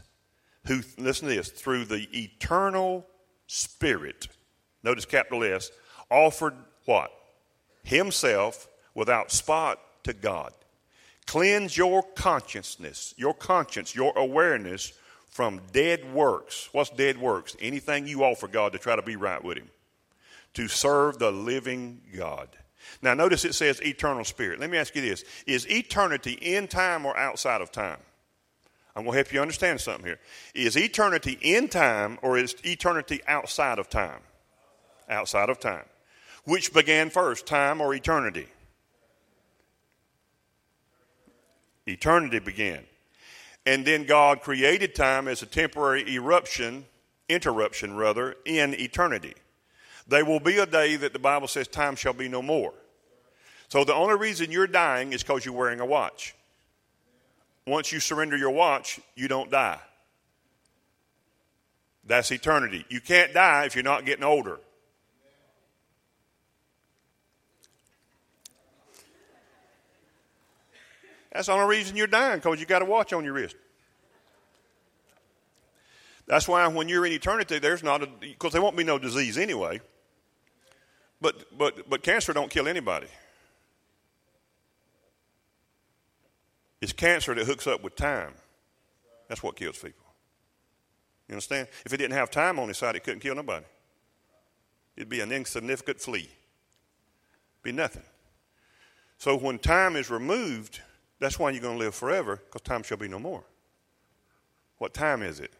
who, listen to this, through the eternal Spirit, notice capital S, offered what? Himself without spot to God. Cleanse your consciousness, your conscience, your awareness from dead works. What's dead works? Anything you offer God to try to be right with Him. To serve the living God. Now, notice it says eternal spirit. Let me ask you this Is eternity in time or outside of time? I'm going to help you understand something here. Is eternity in time or is eternity outside of time? Outside of time. Which began first, time or eternity? Eternity began. And then God created time as a temporary eruption, interruption rather, in eternity. There will be a day that the Bible says time shall be no more. So the only reason you're dying is because you're wearing a watch. Once you surrender your watch, you don't die. That's eternity. You can't die if you're not getting older. That's the only reason you're dying because you got a watch on your wrist. That's why when you're in eternity, there's not a because there won't be no disease anyway. But but but cancer don't kill anybody. It's cancer that hooks up with time. That's what kills people. You understand? If it didn't have time on its side, it couldn't kill nobody. It'd be an insignificant flea. Be nothing. So when time is removed, that's why you're going to live forever, because time shall be no more. What time is it?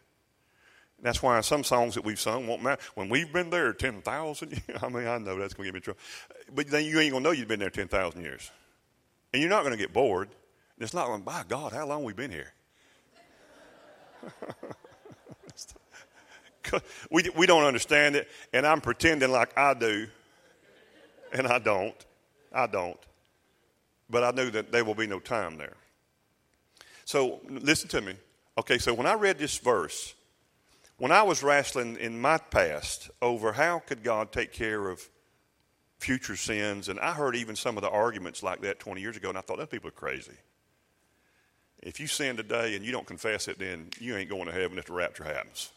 That's why some songs that we've sung won't matter. When we've been there 10,000 years, I mean, I know that's going to get me trouble. But then you ain't going to know you've been there 10,000 years. And you're not going to get bored. And it's not going, by God, how long we been here? we, we don't understand it, and I'm pretending like I do, and I don't. I don't. But I knew that there will be no time there. So listen to me. Okay, so when I read this verse, when I was wrestling in my past over how could God take care of future sins, and I heard even some of the arguments like that 20 years ago, and I thought, those people are crazy. If you sin today and you don't confess it, then you ain't going to heaven if the rapture happens.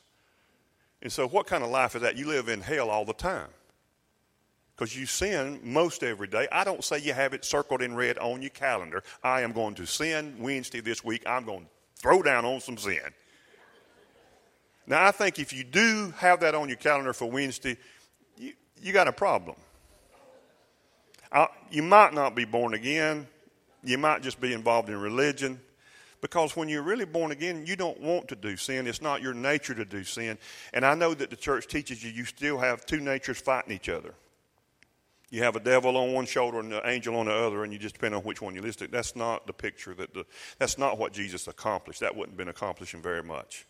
And so, what kind of life is that? You live in hell all the time because you sin most every day. I don't say you have it circled in red on your calendar. I am going to sin Wednesday this week. I'm going to throw down on some sin. Now, I think if you do have that on your calendar for Wednesday, you, you got a problem. I, you might not be born again. You might just be involved in religion. Because when you're really born again, you don't want to do sin. It's not your nature to do sin. And I know that the church teaches you you still have two natures fighting each other. You have a devil on one shoulder and an angel on the other, and you just depend on which one you listen to. That's not the picture that the, that's not what Jesus accomplished. That wouldn't have been accomplishing very much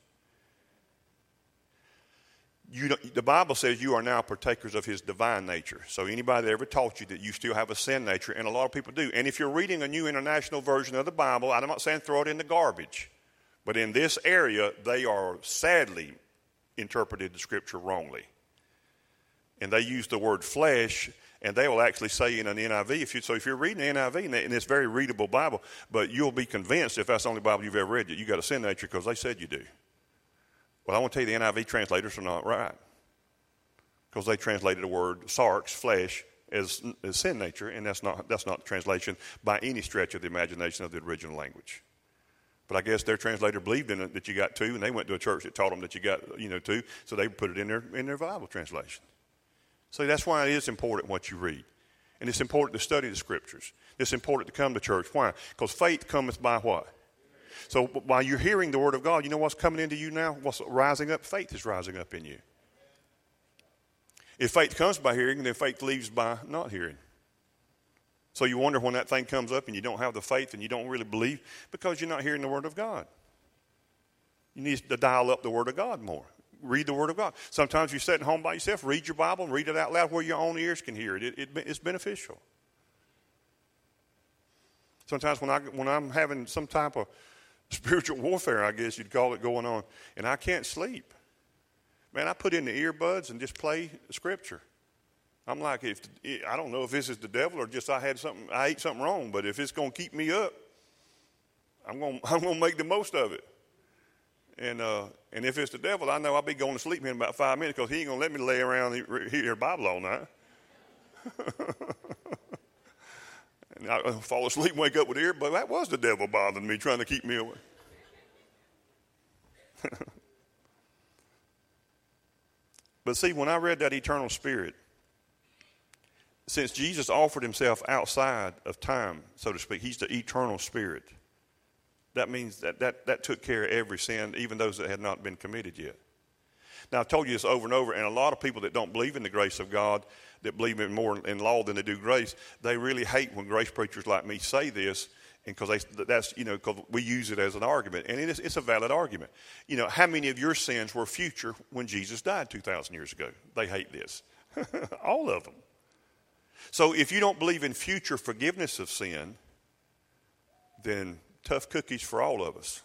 you the Bible says you are now partakers of his divine nature. So anybody that ever taught you that you still have a sin nature, and a lot of people do. And if you're reading a new international version of the Bible, I'm not saying throw it in the garbage, but in this area, they are sadly interpreted the scripture wrongly. And they use the word flesh, and they will actually say in an NIV, if you, so if you're reading the NIV, and it's very readable Bible, but you'll be convinced if that's the only Bible you've ever read, that you got a sin nature because they said you do. Well, I want to tell you the NIV translators are not right because they translated the word sarx, flesh, as, as sin nature, and that's not, that's not translation by any stretch of the imagination of the original language. But I guess their translator believed in it that you got two, and they went to a church that taught them that you got you know two, so they put it in their in their Bible translation. So that's why it is important what you read, and it's important to study the scriptures. It's important to come to church. Why? Because faith cometh by what? So while you're hearing the word of God, you know what's coming into you now? What's rising up? Faith is rising up in you. If faith comes by hearing, then faith leaves by not hearing. So you wonder when that thing comes up and you don't have the faith and you don't really believe because you're not hearing the word of God. You need to dial up the word of God more. Read the word of God. Sometimes you're sitting home by yourself, read your Bible and read it out loud where your own ears can hear it. it, it it's beneficial. Sometimes when, I, when I'm having some type of spiritual warfare, I guess you'd call it, going on, and I can't sleep. Man, I put in the earbuds and just play scripture. I'm like, if I don't know if this is the devil or just I had something, I ate something wrong, but if it's going to keep me up, I'm going, I'm going to make the most of it. And uh, and if it's the devil, I know I'll be going to sleep in about five minutes because he ain't going to let me lay around hear Bible all night. And I fall asleep, wake up with ear, but that was the devil bothering me, trying to keep me away. but see, when I read that eternal spirit, since Jesus offered himself outside of time, so to speak, he's the eternal spirit. That means that, that that took care of every sin, even those that had not been committed yet. Now, I've told you this over and over, and a lot of people that don't believe in the grace of God that believe in more in law than they do grace, they really hate when grace preachers like me say this, because that's you know because we use it as an argument, and it is, it's a valid argument. You know, how many of your sins were future when Jesus died two thousand years ago? They hate this, all of them. So if you don't believe in future forgiveness of sin, then tough cookies for all of us.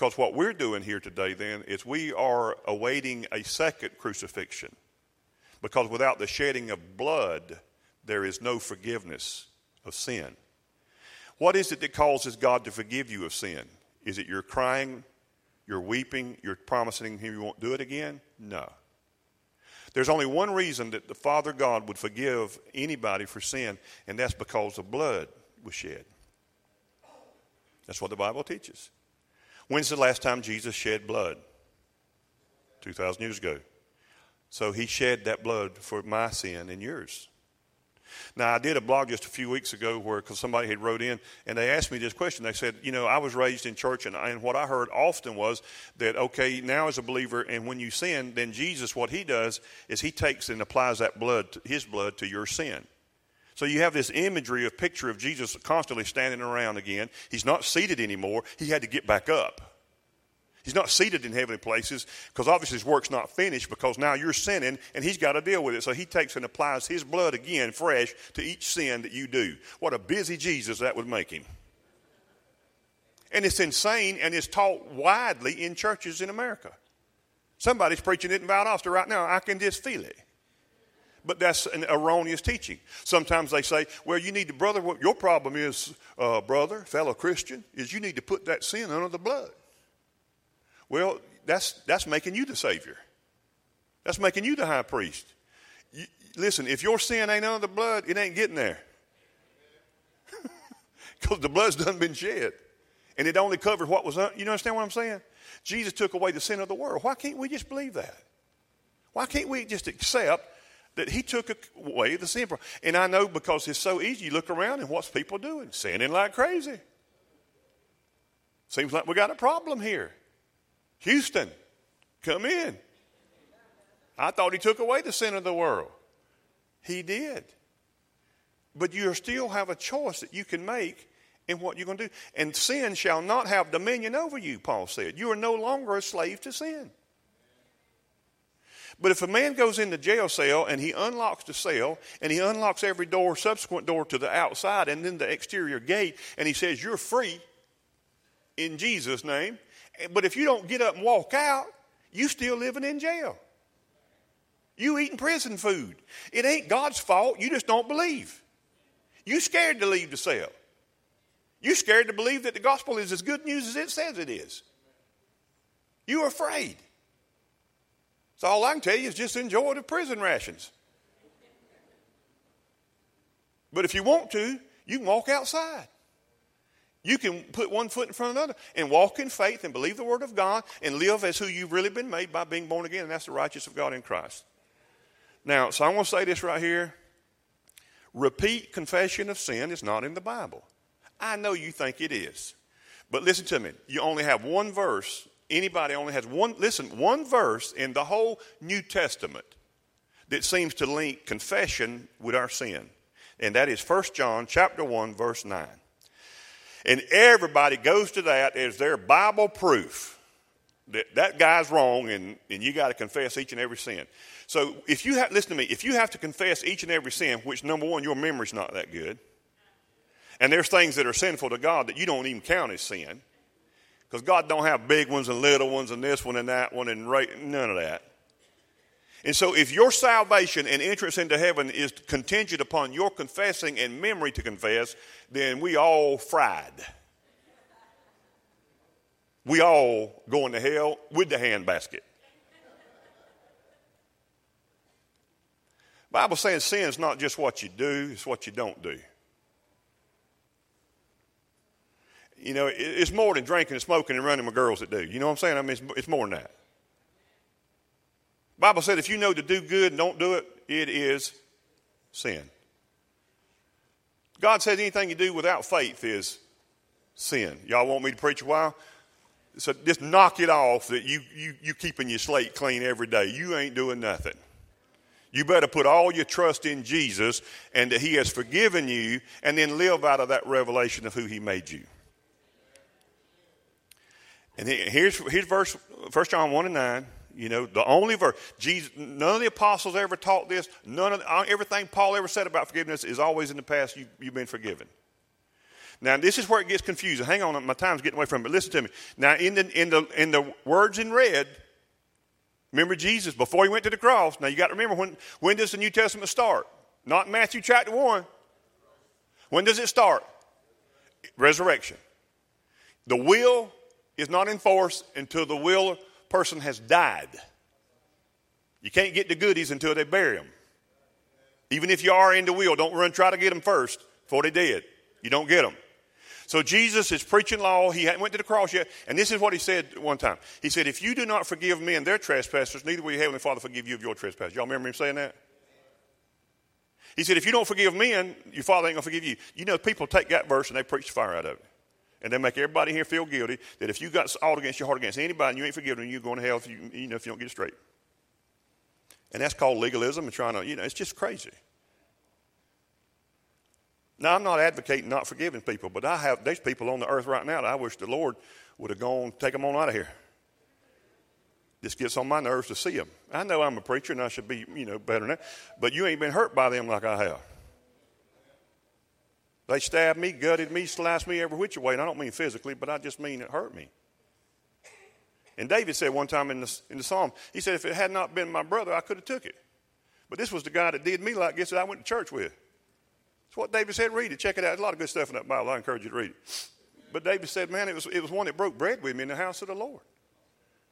Because what we're doing here today then is we are awaiting a second crucifixion. Because without the shedding of blood, there is no forgiveness of sin. What is it that causes God to forgive you of sin? Is it you're crying, you're weeping, you're promising Him you won't do it again? No. There's only one reason that the Father God would forgive anybody for sin, and that's because the blood was shed. That's what the Bible teaches. When's the last time Jesus shed blood? 2,000 years ago. So he shed that blood for my sin and yours. Now, I did a blog just a few weeks ago where cause somebody had wrote in and they asked me this question. They said, You know, I was raised in church, and, and what I heard often was that, okay, now as a believer, and when you sin, then Jesus, what he does is he takes and applies that blood, his blood, to your sin. So you have this imagery of picture of Jesus constantly standing around again. He's not seated anymore. He had to get back up. He's not seated in heavenly places because obviously his work's not finished because now you're sinning and he's got to deal with it. So he takes and applies his blood again, fresh, to each sin that you do. What a busy Jesus that would make him. And it's insane and it's taught widely in churches in America. Somebody's preaching it in Valdosta right now. I can just feel it. But that's an erroneous teaching. Sometimes they say, well, you need to, brother, what your problem is, uh, brother, fellow Christian, is you need to put that sin under the blood. Well, that's, that's making you the Savior. That's making you the high priest. You, listen, if your sin ain't under the blood, it ain't getting there. Because the blood's done been shed. And it only covers what was, un- you understand what I'm saying? Jesus took away the sin of the world. Why can't we just believe that? Why can't we just accept that he took away the sin? And I know because it's so easy. You look around and what's people doing? Sinning like crazy. Seems like we got a problem here. Houston, come in. I thought he took away the sin of the world. He did. But you still have a choice that you can make in what you're going to do. And sin shall not have dominion over you, Paul said. You are no longer a slave to sin. But if a man goes in the jail cell and he unlocks the cell and he unlocks every door, subsequent door to the outside and then the exterior gate, and he says, You're free in Jesus' name, but if you don't get up and walk out, you still living in jail. You eating prison food. It ain't God's fault. You just don't believe. You scared to leave the cell. You scared to believe that the gospel is as good news as it says it is. You're afraid. So all I can tell you is just enjoy the prison rations. But if you want to, you can walk outside. You can put one foot in front of another and walk in faith and believe the Word of God and live as who you've really been made by being born again, and that's the righteousness of God in Christ. Now, so I want to say this right here. Repeat confession of sin is not in the Bible. I know you think it is. But listen to me. You only have one verse. Anybody only has one, listen, one verse in the whole New Testament that seems to link confession with our sin. And that is 1 John chapter 1 verse 9. And everybody goes to that as their Bible proof that that guy's wrong and, and you got to confess each and every sin. So if you have, listen to me, if you have to confess each and every sin, which number one, your memory's not that good, and there's things that are sinful to God that you don't even count as sin, because God don't have big ones and little ones and this one and that one and right, none of that. And so, if your salvation and entrance into heaven is contingent upon your confessing and memory to confess, then we all fried. We all going to hell with the handbasket. Bible saying sin is not just what you do, it's what you don't do. You know, it's more than drinking and smoking and running with girls that do. You know what I'm saying? I mean, it's, more than that. Bible said if you know to do good and don't do it, it is sin. God says anything you do without faith is sin. Y'all want me to preach a while? So just knock it off that you, you, you keeping your slate clean every day. You ain't doing nothing. You better put all your trust in Jesus and that He has forgiven you and then live out of that revelation of who He made you. And here's, here's verse 1 John 1 and 9. You know, the only verse. Jesus, none of the apostles ever taught this. None of uh, everything Paul ever said about forgiveness is always in the past. You, you've been forgiven. Now, this is where it gets confusing. Hang on, my time's getting away from me. But listen to me. Now, in the in the in the words in red, remember Jesus before he went to the cross. Now, you got to remember when when does the New Testament start? Not Matthew chapter one. When does it start? Resurrection. The will is not enforced until the will person has died. You can't get the goodies until they bury them. Even if you are in the will, don't run try to get them first before they dead. You don't get them. So Jesus is preaching law. He hadn't went to the cross yet. And this is what he said one time. He said, if you do not forgive men their trespasses, neither will your heavenly Father forgive you of your trespasses. Y'all remember him saying that? He said, if you don't forgive men, your Father ain't to forgive you. You know, people take that verse and they preach the fire out of it. And they make everybody here feel guilty that if you got all against your heart against anybody and you ain't forgiven you're going to hell if you, you know, if you don't get it straight. And that's called legalism and trying to, you know, it's just crazy. Now, I'm not advocating not forgiving people, but I have, there's people on the earth right now that I wish the Lord would have gone, take them on out of here. This gets on my nerves to see them. I know I'm a preacher and I should be, you know, better than that, but you ain't been hurt by them like I have. They stabbed me, gutted me, sliced me every which way, and I don't mean physically, but I just mean it hurt me. And David said one time in the, in the psalm, he said, if it had not been my brother, I could have took it. But this was the guy that did me like this that I went to church with. That's what David said. Read it. Check it out. There's a lot of good stuff in that Bible. I encourage you to read it. But David said, man, it was, it was one that broke bread with me in the house of the Lord.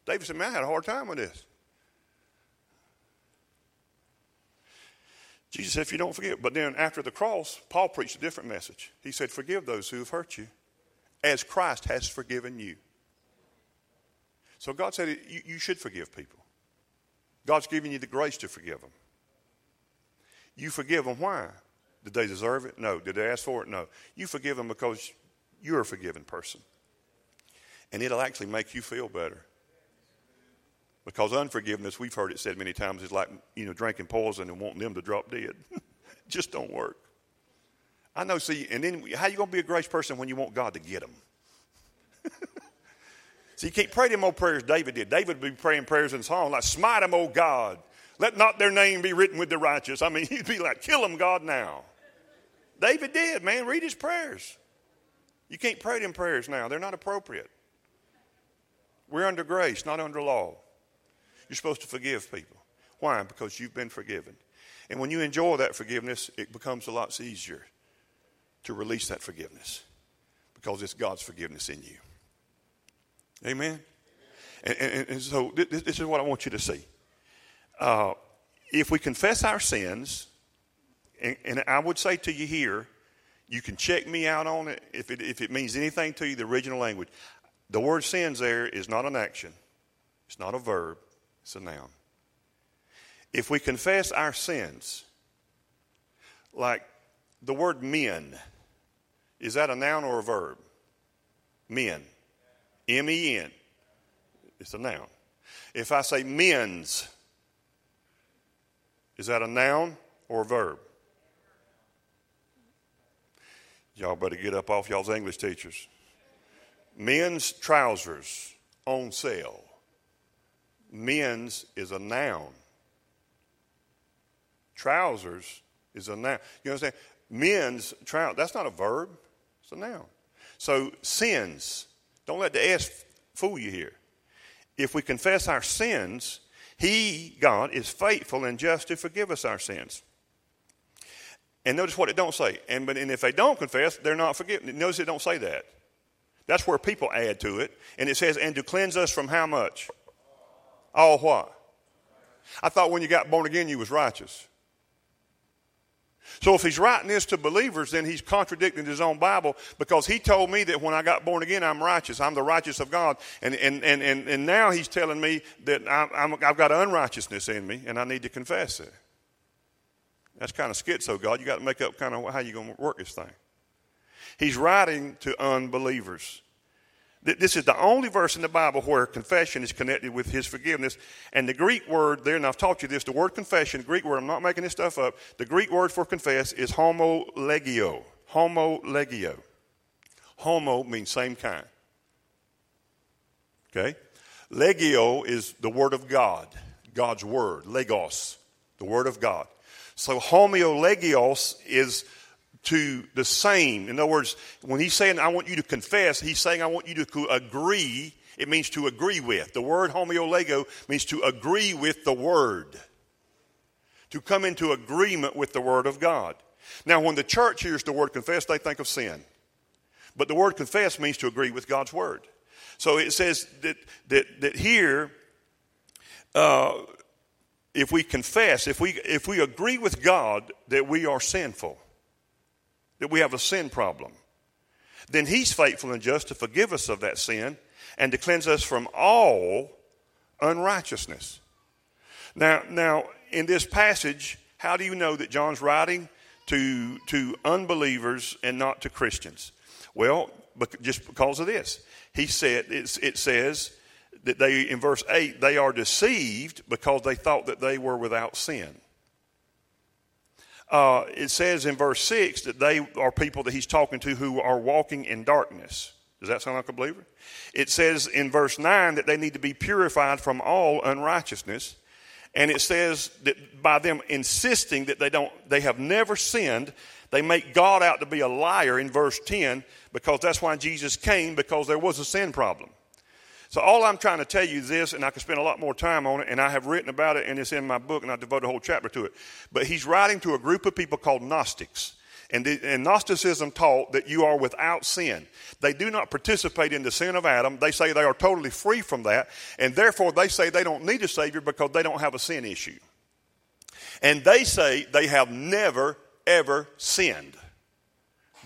David said, man, I had a hard time with this. Jesus said, if you don't forgive. But then after the cross, Paul preached a different message. He said, forgive those who have hurt you as Christ has forgiven you. So God said, you, you should forgive people. God's giving you the grace to forgive them. You forgive them. Why? Did they deserve it? No. Did they ask for it? No. You forgive them because you're a forgiven person. And it'll actually make you feel better. Because unforgiveness, we've heard it said many times, is like, you know, drinking poison and wanting them to drop dead. Just don't work. I know, see, and then how you going to be a grace person when you want God to get them? see, you can't pray them old prayers David did. David would be praying prayers in Psalm like, smite them, O God. Let not their name be written with the righteous. I mean, he'd be like, kill them, God, now. David did, man. Read his prayers. You can't pray them prayers now, they're not appropriate. We're under grace, not under law. You're supposed to forgive people. Why? Because you've been forgiven. And when you enjoy that forgiveness, it becomes a lot easier to release that forgiveness because it's God's forgiveness in you. Amen? And, and, and so this, this, is what I want you to see. Uh, if we confess our sins, and, and, I would say to you here, you can check me out on it if, it if it means anything to you, the original language. The word sins there is not an action, it's not a verb, it's a noun. If we confess our sins, like the word men, is that a noun or a verb? Men. M E N. It's a noun. If I say men's, is that a noun or a verb? Y'all better get up off y'all's English teachers. Men's trousers on sale. Men's is a noun. Trousers is a noun. You understand? Men's trousers, that's not a verb, it's a noun. So sins, don't let the S fool you here. If we confess our sins, He, God, is faithful and just to forgive us our sins and notice what it don't say. And, but, and if they don't confess, they're not forgiven. Notice it don't say that. That's where people add to it. And it says, and to cleanse us from how much? All what? I thought when you got born again, you was righteous. So if he's writing this to believers, then he's contradicting his own Bible because he told me that when I got born again, I'm righteous. I'm the righteous of God. And, and, and, and, and now he's telling me that i have got unrighteousness in me and I need to confess it. That's kind of schizo, God. You got to make up kind of how you're going to work this thing. He's writing to unbelievers. This is the only verse in the Bible where confession is connected with his forgiveness. And the Greek word there, and I've taught you this, the word confession, Greek word, I'm not making this stuff up, the Greek word for confess is homologio. Homologio. Homo means same kind. Okay? Legio is the word of God, God's word, legos, the word of God. So homolegios is to the same. In other words, when he's saying, I want you to confess, he's saying, I want you to agree. It means to agree with. The word homeolego means to agree with the word, to come into agreement with the word of God. Now, when the church hears the word confess, they think of sin. But the word confess means to agree with God's word. So it says that, that, that here, uh, if we confess, if we, if we agree with God that we are sinful, that we have a sin problem, then he's faithful and just to forgive us of that sin and to cleanse us from all unrighteousness. Now, now in this passage, how do you know that John's writing to, to unbelievers and not to Christians? Well, just because of this. He said, it says that they, in verse 8, they are deceived because they thought that they were without sin. Uh, it says in verse 6 that they are people that he's talking to who are walking in darkness. Does that sound like a believer? It says in verse 9 that they need to be purified from all unrighteousness. And it says that by them insisting that they don't they have never sinned, they make God out to be a liar in verse 10 because that's why Jesus came because there was a sin problem. So all I'm trying to tell you is this, and I could spend a lot more time on it, and I have written about it, and it's in my book, and I devote a whole chapter to it. But he's writing to a group of people called Gnostics. And, the, and, Gnosticism taught that you are without sin. They do not participate in the sin of Adam. They say they are totally free from that. And therefore, they say they don't need a Savior because they don't have a sin issue. And they say they have never, ever sinned.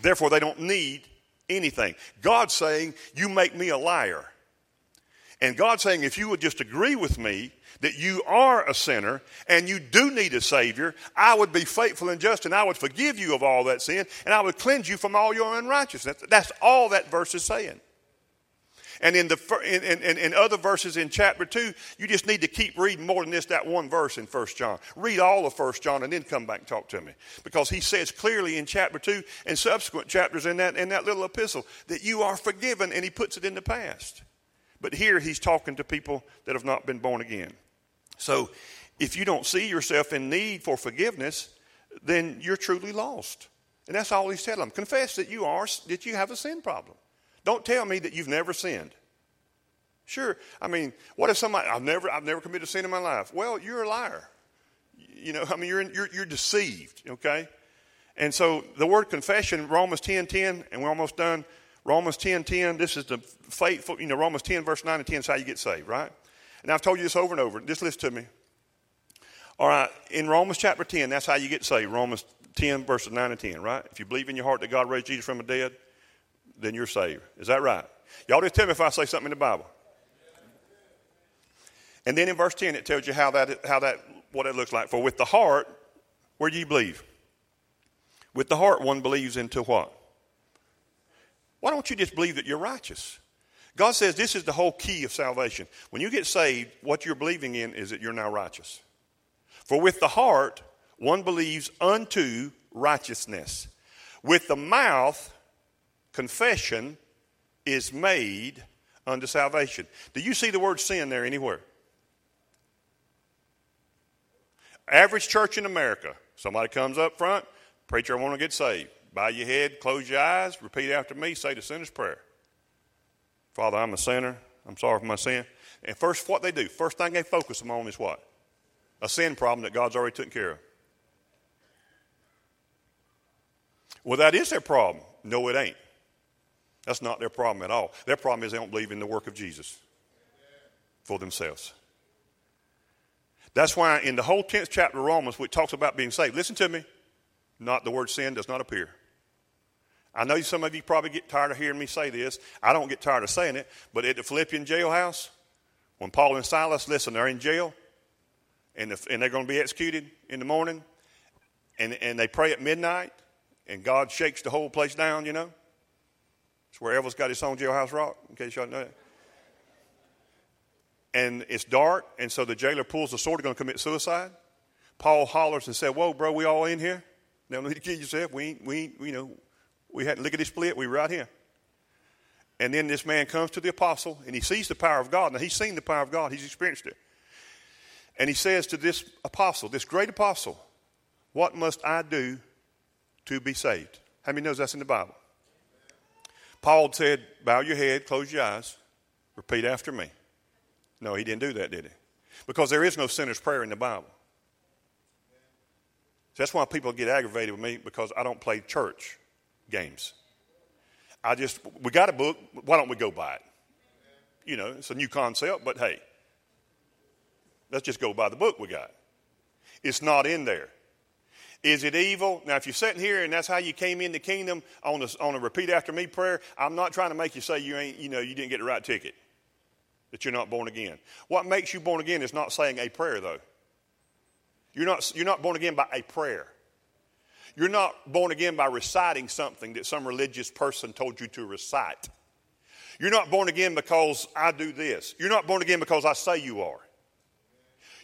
Therefore, they don't need anything. God's saying, You make me a liar. And God's saying, if you would just agree with me that you are a sinner and you do need a Savior, I would be faithful and just and I would forgive you of all that sin and I would cleanse you from all your unrighteousness. That's all that verse is saying. And in, the, in, in, in, other verses in chapter 2, you just need to keep reading more than this, that one verse in 1 John. Read all of 1 John and then come back and talk to me. Because he says clearly in chapter 2 and subsequent chapters in that, in that little epistle that you are forgiven and he puts it in the past. But here he's talking to people that have not been born again. So if you don't see yourself in need for forgiveness, then you're truly lost. And that's all he's telling them. Confess that you are that you have a sin problem. Don't tell me that you've never sinned. Sure, I mean, what if somebody I've never I've never committed a sin in my life? Well, you're a liar. You know, I mean, you're you're, you're deceived. Okay, and so the word confession, Romans ten ten, and we're almost done. Romans 10 10, this is the faithful, you know, Romans 10, verse 9 and 10 is how you get saved, right? And I've told you this over and over. Just listen to me. All right, in Romans chapter 10, that's how you get saved. Romans 10, verses 9 and 10, right? If you believe in your heart that God raised Jesus from the dead, then you're saved. Is that right? Y'all just tell me if I say something in the Bible. And then in verse 10, it tells you how that, how that, what it looks like. For with the heart, where do you believe? With the heart, one believes into what? Why don't you just believe that you're righteous? God says this is the whole key of salvation. When you get saved, what you're believing in is that you're now righteous. For with the heart, one believes unto righteousness. With the mouth, confession is made unto salvation. Do you see the word sin there anywhere? Average church in America. Somebody comes up front, preacher, I want to get saved. Bow your head, close your eyes, repeat after me, say the sinner's prayer. Father, I'm a sinner. I'm sorry for my sin. And first, what they do, first thing they focus them on is what? A sin problem that God's already taken care of. Well, that is their problem. No, it ain't. That's not their problem at all. Their problem is they don't believe in the work of Jesus for themselves. That's why in the whole 10th chapter of Romans, which talks about being saved, listen to me, not the word sin does not appear. I know some of you probably get tired of hearing me say this. I don't get tired of saying it, but at the Philippian jailhouse, when Paul and Silas, listen, they're in jail, and, if, and they're going to be executed in the morning, and, and they pray at midnight, and God shakes the whole place down, you know. It's where Elvis got his own jailhouse rock, in case y'all know that. And it's dark, and so the jailer pulls the sword, going to commit suicide. Paul hollers and said, Whoa, bro, we all in here? Don't need to kill yourself. We we you know, we had look at lickety split. We were right here. And then this man comes to the apostle and he sees the power of God. Now he's seen the power of God, he's experienced it. And he says to this apostle, this great apostle, What must I do to be saved? How many knows that's in the Bible? Paul said, Bow your head, close your eyes, repeat after me. No, he didn't do that, did he? Because there is no sinner's prayer in the Bible. So that's why people get aggravated with me because I don't play church games. I just, we got a book, why don't we go buy it? You know, it's a new concept, but hey, let's just go by the book we got. It's not in there. Is it evil? Now, if you're sitting here and that's how you came in the kingdom on a, on a repeat after me prayer, I'm not trying to make you say you ain't, you know, you didn't get the right ticket, that you're not born again. What makes you born again is not saying a prayer, though. You're not, you're not born again by a prayer. You're not born again by reciting something that some religious person told you to recite. You're not born again because I do this. You're not born again because I say you are.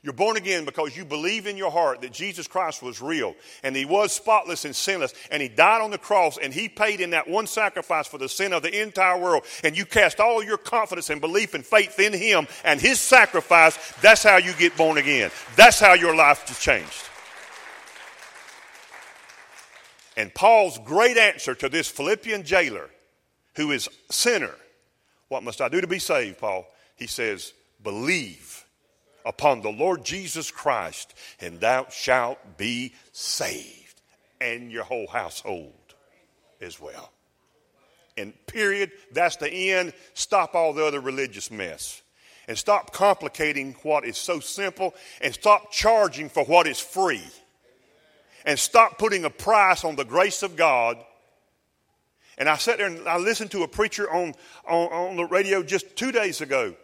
You're born again because you believe in your heart that Jesus Christ was real and he was spotless and sinless and he died on the cross and he paid in that one sacrifice for the sin of the entire world. And you cast all your confidence and belief and faith in him and his sacrifice. That's how you get born again. That's how your life is changed. And Paul's great answer to this Philippian jailer who is sinner, what must I do to be saved, Paul? He says, believe upon the Lord Jesus Christ, and thou shalt be saved, and your whole household as well. And period, that's the end. Stop all the other religious mess. And stop complicating what is so simple, and stop charging for what is free. And stop putting a price on the grace of God. And I sat there and I listened to a preacher on, on, on the radio just two days ago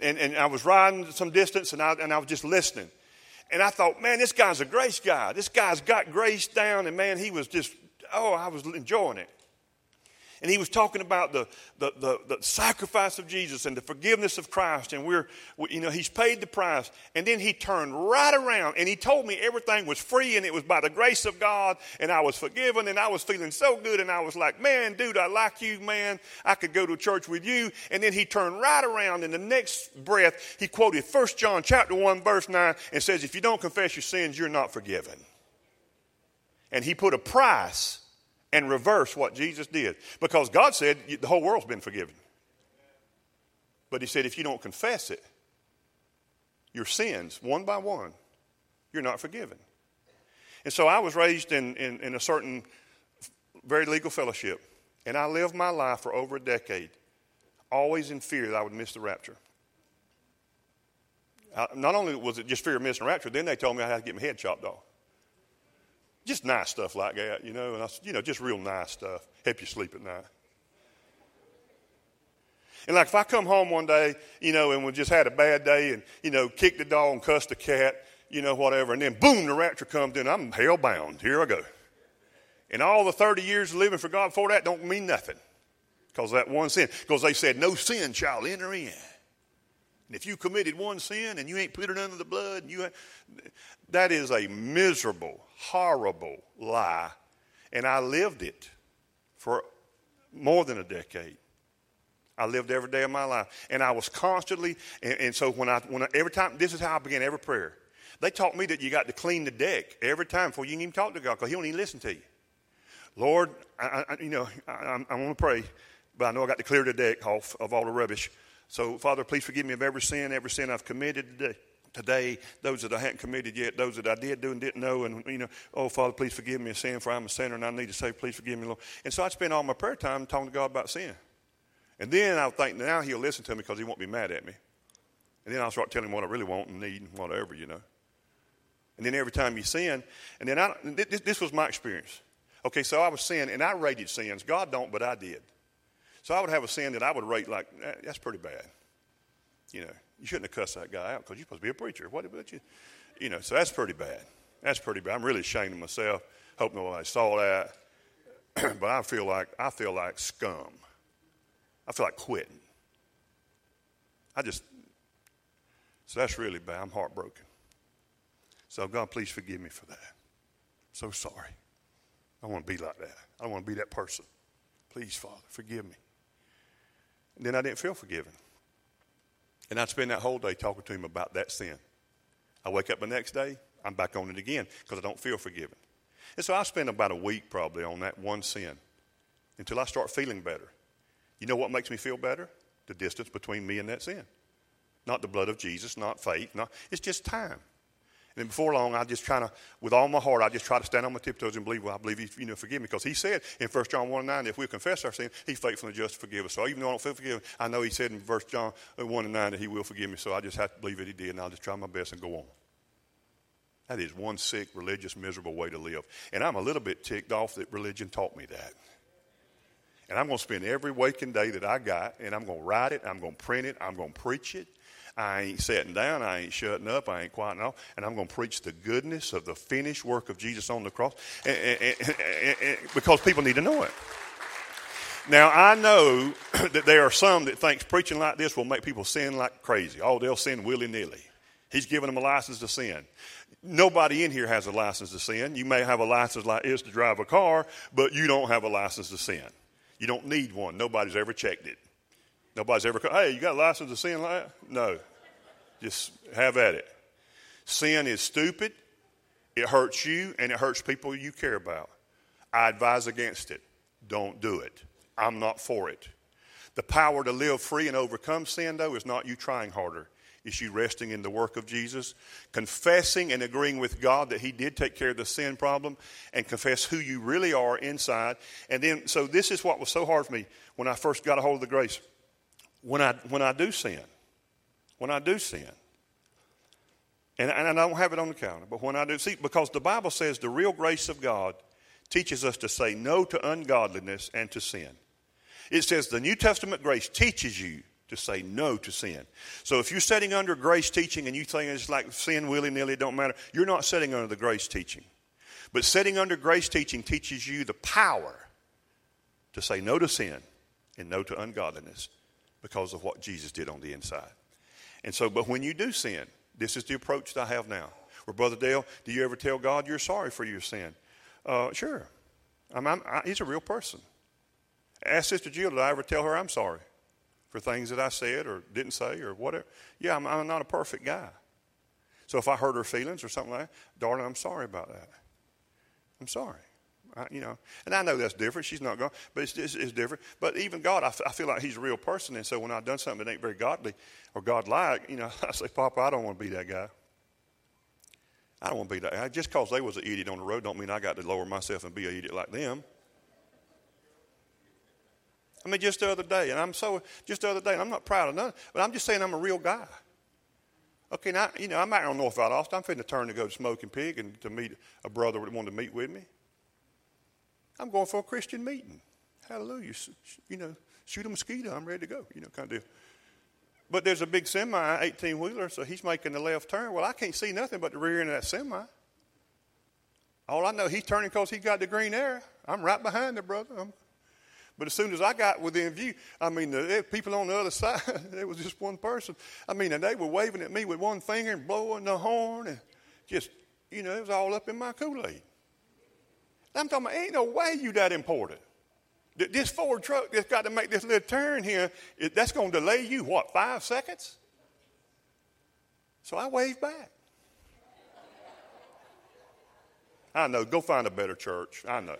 and, and I was riding some distance and I, and I was just listening. And I thought, man, this guy's a grace guy. This guy's got grace down, and man, he was just, oh, I was enjoying it. And he was talking about the, the, the, the, sacrifice of Jesus and the forgiveness of Christ. And we're, you know, he's paid the price. And then he turned right around and he told me everything was free and it was by the grace of God. And I was forgiven and I was feeling so good. And I was like, man, dude, I like you, man. I could go to church with you. And then he turned right around. In the next breath, he quoted 1 John chapter 1, verse 9, and says, if you don't confess your sins, you're not forgiven. And he put a price and reverse what Jesus did. Because God said the whole world's been forgiven. But He said if you don't confess it, your sins, one by one, you're not forgiven. And so I was raised in, in, in a certain very legal fellowship. And I lived my life for over a decade, always in fear that I would miss the rapture. I, not only was it just fear of missing rapture, then they told me I had to get my head chopped off. Just nice stuff like that, you know, and I, said, you know, just real nice stuff. Help you sleep at night. And like if I come home one day, you know, and we just had a bad day and, you know, kicked the dog and cussed the cat, you know, whatever, and then boom, the rapture comes in, I'm hell bound. Here I go. And all the 30 years of living for God before that don't mean nothing because that one sin. Because they said, no sin shall enter in. And if you committed one sin and you ain't put it under the blood, and you that is a miserable, horrible lie. And I lived it for more than a decade. I lived every day of my life. And I was constantly, and, and so when I, when I, every time, this is how I began every prayer. They taught me that you got to clean the deck every time before you can even talk to God because He don't even listen to you. Lord, I, I you know, I, I want to pray, but I know I got to clear the deck off of all the rubbish. So, Father, please forgive me of every sin, every sin I've committed today. Today, those that I hadn't committed yet, those that I did do and didn't know, and you know, oh Father, please forgive me of sin, for I'm a sinner and I need to say, please forgive me, Lord. And so I spend all my prayer time talking to God about sin. And then I'll think now He'll listen to me because He won't be mad at me. And then I'll start telling Him what I really want and need and whatever, you know. And then every time you sin, and then I, this, this was my experience. Okay, so I was sin, and I rated sins. God don't, but I did. So I would have a sin that I would rate like, eh, that's pretty bad. You know, you shouldn't have cussed that guy out because you're supposed to be a preacher. What about you? You know, so that's pretty bad. That's pretty bad. I'm really ashamed of myself. Hope nobody saw that. but I feel like I feel like scum. I feel like quitting. I just so that's really bad. I'm heartbroken. So God, please forgive me for that. So sorry. I don't want to be like that. I don't want to be that person. Please, Father, forgive me. And then I didn't feel forgiven. And I'd spend that whole day talking to him about that sin. I wake up the next day, I'm back on it again because I don't feel forgiven. And so I spend about a week probably on that one sin until I start feeling better. You know what makes me feel better? The distance between me and that sin. Not the blood of Jesus, not faith. Not, it's just time. And then before long, I just try to, with all my heart, I just try to stand on my tiptoes and believe, well, I believe He, you know, forgive me. Because He said in 1 John 1 9, if we confess our sin, He's faithful and just to forgive us. So even though I don't feel forgiven, I know He said in 1 John 1 and 9 that He will forgive me. So I just have to believe that He did, and I'll just try my best and go on. That is one sick, religious, miserable way to live. And I'm a little bit ticked off that religion taught me that. And I'm going to spend every waking day that I got, and I'm going to write it, I'm going to print it, I'm going to preach it. I ain't sitting down, I ain't shutting up, I ain't quieting off, and I'm going to preach the goodness of the finished work of Jesus on the cross and, and, and, because people need to know it. Now, I know that there are some that thinks preaching like this will make people sin like crazy. Oh, they'll sin willy nilly. He's giving them a license to sin. Nobody in here has a license to sin. You may have a license like this to drive a car, but you don't have a license to sin. You don't need one. Nobody's ever checked it. Nobody's ever, come, hey, you got a license to sin? No. Just have at it. Sin is stupid. It hurts you and it hurts people you care about. I advise against it. Don't do it. I'm not for it. The power to live free and overcome sin, though, is not you trying harder. It's you resting in the work of Jesus, confessing and agreeing with God that He did take care of the sin problem, and confess who you really are inside. And then, so this is what was so hard for me when I first got a hold of the grace. When I, when I do sin, when I do sin, and, and I don't have it on the calendar, but when I do, see, because the Bible says the real grace of God teaches us to say no to ungodliness and to sin. It says the New Testament grace teaches you to say no to sin. So if you're sitting under grace teaching and you think it's like sin willy nilly, it don't matter, you're not sitting under the grace teaching. But sitting under grace teaching teaches you the power to say no to sin and no to ungodliness because of what Jesus did on the inside. And so, but when you do sin, this is the approach that I have now. Well, Brother Dale, do you ever tell God you're sorry for your sin? Uh, sure. I'm, I'm, I, he's a real person. Ask Sister Jill, did I ever tell her I'm sorry? for things that I said or didn't say or whatever. Yeah, I'm, I'm not a perfect guy. So if I hurt her feelings or something like that, darling, I'm sorry about that. I'm sorry. I, you know, and I know that's different. She's not going, but it's, it's, it's different. But even God, I, f- I feel like He's a real person, and so when I've done something that ain't very godly or God-like, you know, I say, Papa, I don't want to be that guy. I don't want to be that. Guy. Just because they was an idiot on the road, don't mean I got to lower myself and be an idiot like them. I mean, just the other day, and I'm so, just the other day, and I'm not proud of nothing, but I'm just saying I'm a real guy. Okay, now, you know, I'm out on North Austin. I'm to turn to go to Smoking Pig and to meet a brother that wanted to meet with me. I'm going for a Christian meeting. Hallelujah. You know, shoot a mosquito. I'm ready to go, you know, kind of deal. But there's a big semi, 18 wheeler, so he's making the left turn. Well, I can't see nothing but the rear end of that semi. All I know, he's turning because he got the green arrow. I'm right behind the brother. I'm but as soon as I got within view, I mean, the people on the other side, there was just one person. I mean, and they were waving at me with one finger and blowing the horn and just, you know, it was all up in my Kool-Aid. I'm talking about, ain't no way you that important. This Ford truck that's got to make this little turn here, that's going to delay you, what, five seconds? So I waved back. I know, go find a better church. I know.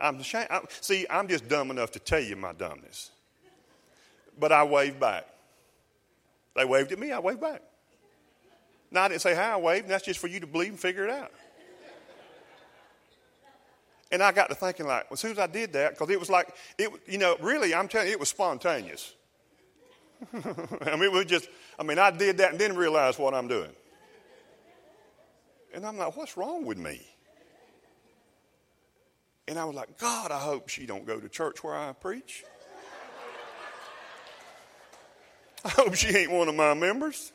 I'm ashamed. I'm, see, I'm just dumb enough to tell you my dumbness. But I waved back. They waved at me, I waved back. Now, I didn't say how I waved, and that's just for you to believe and figure it out. And I got to thinking, like, as soon as I did that, because it was like, it, you know, really, I'm telling you, it was spontaneous. I mean, it was just, I mean, I did that and didn't realize what I'm doing. And I'm like, what's wrong with me? And I was like, God, I hope she don't go to church where I preach. I hope she ain't one of my members.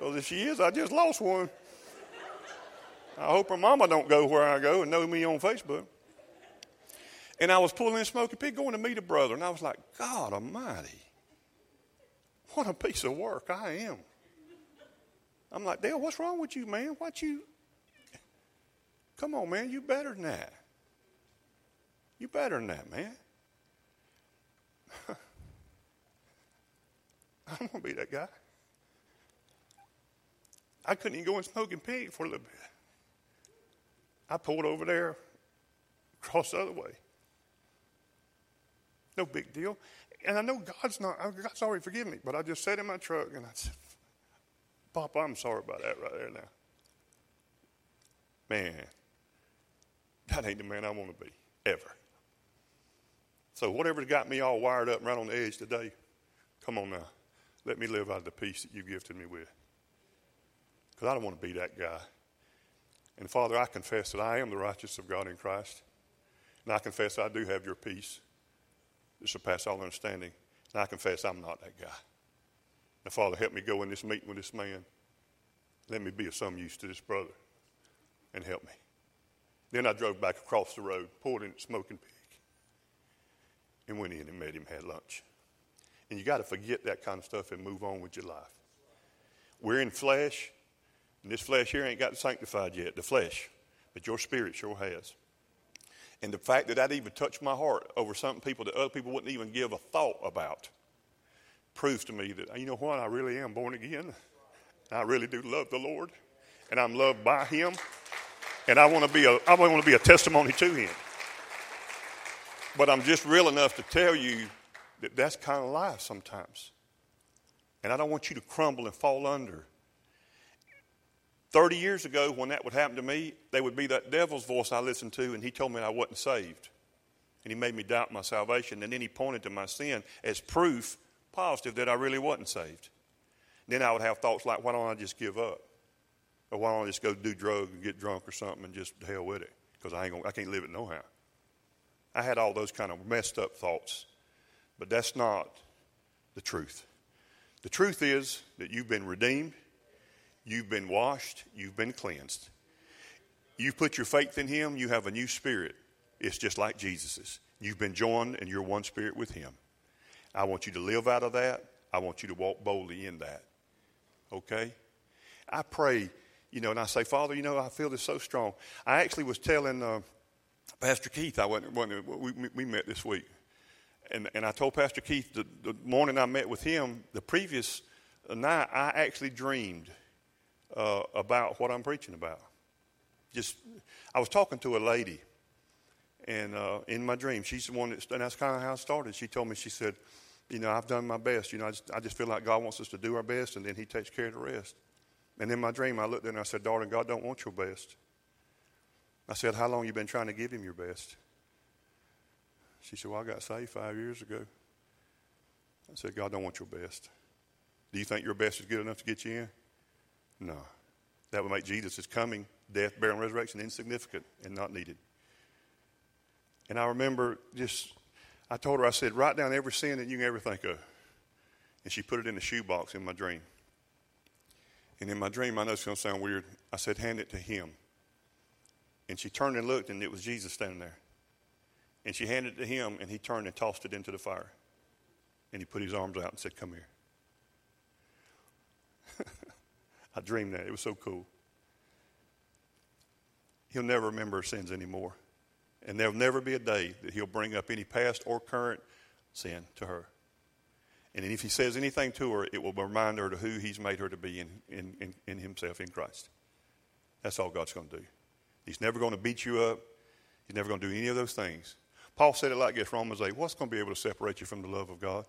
Because if she is, I just lost one. I hope her mama don't go where I go and know me on Facebook. And I was pulling in Smoky Pig going to meet a brother, and I was like, God Almighty, what a piece of work I am. I'm like, Dale, what's wrong with you, man? What you? Come on, man, you better than that. You better than that, man. I'm going to be that guy. I couldn't even go and Smoking Pig for a little bit. I pulled over there, across the other way. No big deal. And I know God's not, God's already forgiven me, but I just sat in my truck and I said, Papa, I'm sorry about that right there now. Man, that ain't the man I want to be, ever. So whatever's got me all wired up right on the edge today, come on now. Let me live out of the peace that you've gifted me with. Because I don't want to be that guy. And Father, I confess that I am the righteous of God in Christ. And I confess I do have your peace that surpasses all understanding. And I confess I'm not that guy. Now, Father, help me go in this meeting with this man. Let me be of some use to this brother and help me. Then I drove back across the road, pulled in Smoking Pig, and went in and met him, had lunch. And you got to forget that kind of stuff and move on with your life. We're in flesh, and this flesh here ain't got sanctified yet, the flesh, but your spirit sure has. And the fact that that even touched my heart over some people that other people wouldn't even give a thought about proves to me that, you know what, I really am born again. I really do love the Lord, and I'm loved by Him, and I want to be a, I want to be a testimony to Him. But I'm just real enough to tell you that that's kind of life sometimes. And I don't want you to crumble and fall under. 30 years ago, when that would happen to me, there would be that devil's voice I listened to, and he told me I wasn't saved. And he made me doubt my salvation. And then he pointed to my sin as proof, positive, that I really wasn't saved. Then I would have thoughts like, why don't I just give up? Or why don't I just go do drugs and get drunk or something and just hell with it? Because I, I can't live it no how. I had all those kind of messed up thoughts. But that's not the truth. The truth is that you've been redeemed, you've been washed, you've been cleansed. You've put your faith in Him, you have a new spirit. It's just like Jesus's. You've been joined and you're one spirit with Him. I want you to live out of that. I want you to walk boldly in that. Okay? I pray, you know, and I say, Father, you know, I feel this so strong. I actually was telling uh, Pastor Keith, I went, we, we met this week and, and I told Pastor Keith the, the morning I met with him, the previous night, I actually dreamed uh, about what I'm preaching about. Just, I was talking to a lady, and uh, in my dream, she's the one that, and that's kind of how it started. She told me, she said, you know, I've done my best. You know, I just, I just feel like God wants us to do our best, and then He takes care of the rest. And in my dream, I looked at her and I said, darling, God don't want your best. I said, how long you been trying to give Him your best? She said, Well, I got saved five years ago. I said, God don't want your best. Do you think your best is good enough to get you in? No. That would make Jesus' coming, death, burial, and resurrection insignificant and not needed. And I remember just, I told her, I said, write down every sin that you can ever think of. And she put it in a shoebox in my dream. And in my dream, I know it's going to sound weird. I said, hand it to him. And she turned and looked, and it was Jesus standing there. And she handed it to him, and he turned and tossed it into the fire. And he put his arms out and said, Come here. I dreamed that. It was so cool. He'll never remember her sins anymore. And there'll never be a day that he'll bring up any past or current sin to her. And if he says anything to her, it will remind her to who he's made her to be in, in, in, in himself, in Christ. That's all God's going to do. He's never going to beat you up. He's never going to do any of those things. Paul said it like this, Romans 8. What's going to be able to separate you from the love of God?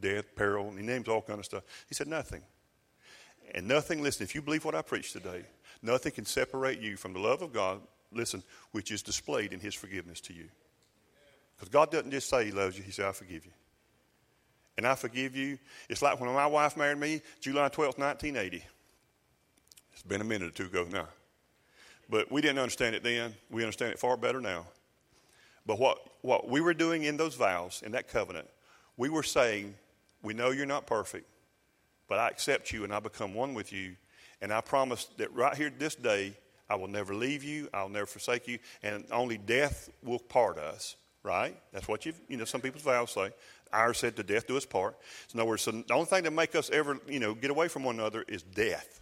Death, peril, and he names all kind of stuff. He said nothing. And nothing, listen, if you believe what I preach today, nothing can separate you from the love of God, listen, which is displayed in his forgiveness to you. Because God doesn't just say he loves you, he said, I forgive you. And I forgive you. It's like when my wife married me, July 12th, 1980. It's been a minute or two ago now. But we didn't understand it then. We understand it far better now. But what, what we were doing in those vows, in that covenant, we were saying, We know you're not perfect, but I accept you and I become one with you. And I promise that right here this day, I will never leave you, I'll never forsake you, and only death will part us, right? That's what you you know, some people's vows say. Ours said to death do us part. So in other words, so the only thing that make us ever, you know, get away from one another is death.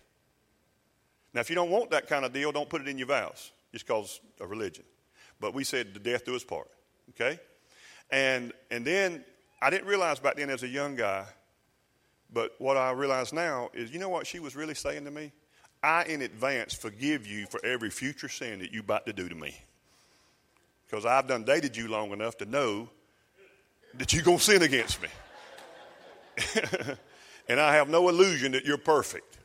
Now, if you don't want that kind of deal, don't put it in your vows just because a religion. But we said the death do us part. Okay? And and then I didn't realize back then as a young guy, but what I realize now is you know what she was really saying to me? I in advance forgive you for every future sin that you about to do to me. Because I've done dated you long enough to know that you're going to sin against me. and I have no illusion that you're perfect.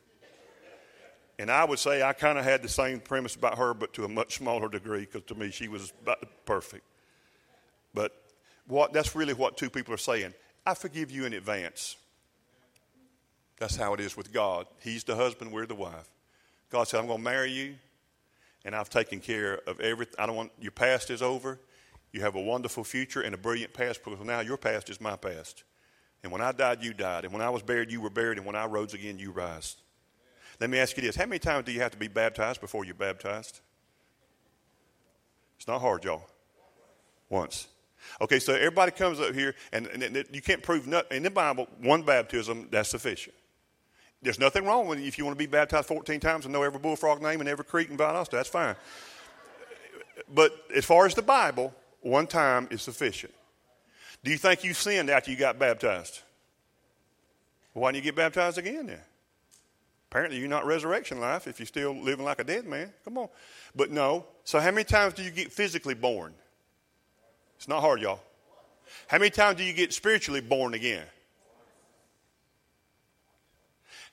And I would say I kind of had the same premise about her, but to a much smaller degree, because to me she was about perfect. But what, that's really what two people are saying. I forgive you in advance. That's how it is with God. He's the husband, we're the wife. God said, I'm going to marry you, and I've taken care of everything. I don't want your past is over. You have a wonderful future and a brilliant past because now your past is my past. And when I died, you died. And when I was buried, you were buried. And when I rose again, you rise. Let me ask you this How many times do you have to be baptized before you're baptized? It's not hard, y'all. Once. Okay, so everybody comes up here, and, and you can't prove nothing. In the Bible, one baptism, that's sufficient. There's nothing wrong with it if you want to be baptized 14 times and know every bullfrog name and every creek and Valdosta. That's fine. But as far as the Bible, one time is sufficient. Do you think you sinned after you got baptized? Why didn't you get baptized again then? Apparently, you're not resurrection life if you're still living like a dead man. Come on. But no. So, how many times do you get physically born? It's not hard, y'all. How many times do you get spiritually born again?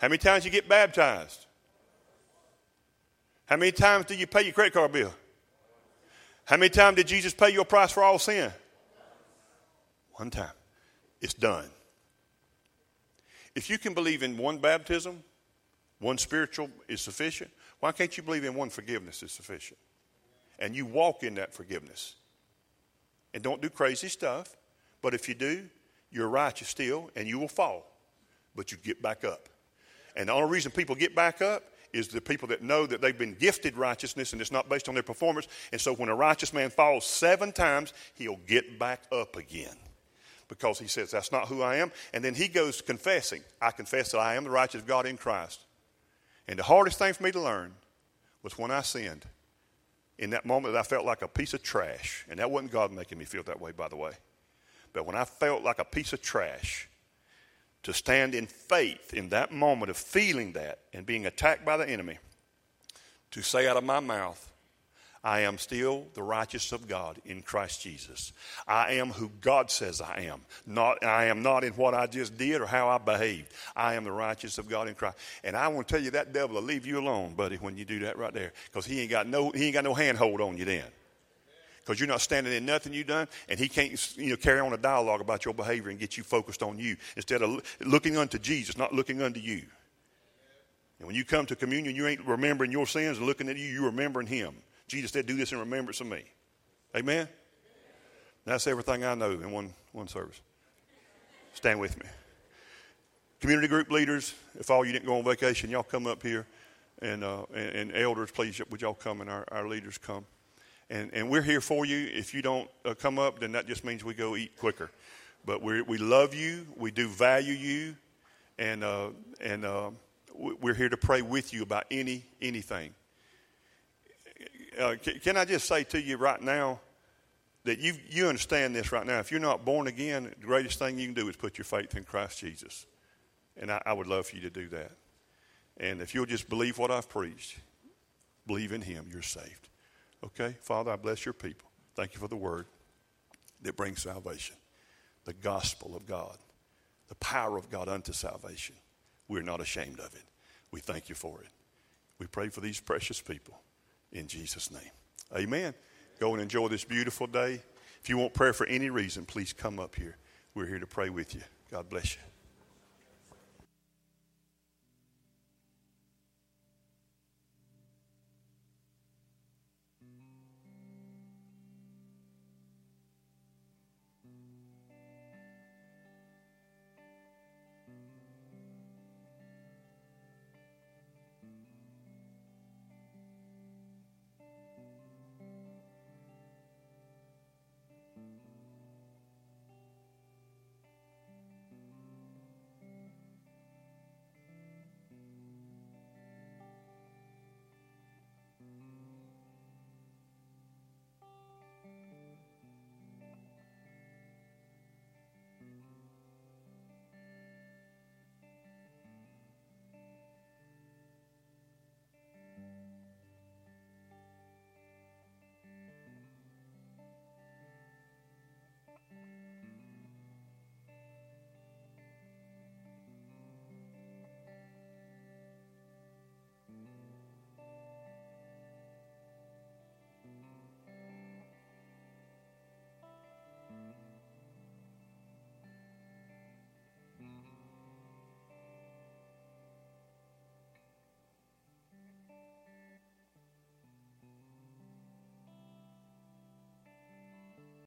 How many times you get baptized? How many times do you pay your credit card bill? How many times did Jesus pay your price for all sin? One time. It's done. If you can believe in one baptism, one spiritual is sufficient, why can't you believe in one forgiveness is sufficient? And you walk in that forgiveness. And don't do crazy stuff, but if you do, you're righteous still and you will fall, but you get back up. And the only reason people get back up is the people that know that they've been gifted righteousness and it's not based on their performance. And so when a righteous man falls seven times, he'll get back up again because he says, That's not who I am. And then he goes confessing, I confess that I am the righteous God in Christ. And the hardest thing for me to learn was when I sinned. In that moment, that I felt like a piece of trash. And that wasn't God making me feel that way, by the way. But when I felt like a piece of trash, to stand in faith in that moment of feeling that and being attacked by the enemy, to say out of my mouth, I am still the righteous of God in Christ Jesus. I am who God says I am. Not, I am not in what I just did or how I behaved. I am the righteous of God in Christ. And I want to tell you that devil will leave you alone, buddy, when you do that right there. Because he ain't got no he ain't got no handhold on you then because you're not standing in nothing you've done, and he can't you know, carry on a dialogue about your behavior and get you focused on you instead of looking unto Jesus, not looking unto you. And when you come to communion, you ain't remembering your sins and looking at you, you're remembering him. Jesus said, Do this in remembrance of me. Amen? That's everything I know in one, one service. Stand with me. Community group leaders, if all you didn't go on vacation, y'all come up here. And, uh, and, and, elders, please, would y'all come and our, our leaders come? And, and we're here for you. If you don't uh, come up, then that just means we go eat quicker. But we we love you. We do value you. And, uh, and uh, we're here to pray with you about any anything. Uh, can, can I just say to you right now that you, you understand this right now? If you're not born again, the greatest thing you can do is put your faith in Christ Jesus. And I, I would love for you to do that. And if you'll just believe what I've preached, believe in Him, you're saved. Okay? Father, I bless your people. Thank you for the word that brings salvation, the gospel of God, the power of God unto salvation. We're not ashamed of it. We thank you for it. We pray for these precious people in Jesus' name. Amen. Go and enjoy this beautiful day. If you want prayer for any reason, please come up here. We're here to pray with you. God bless you.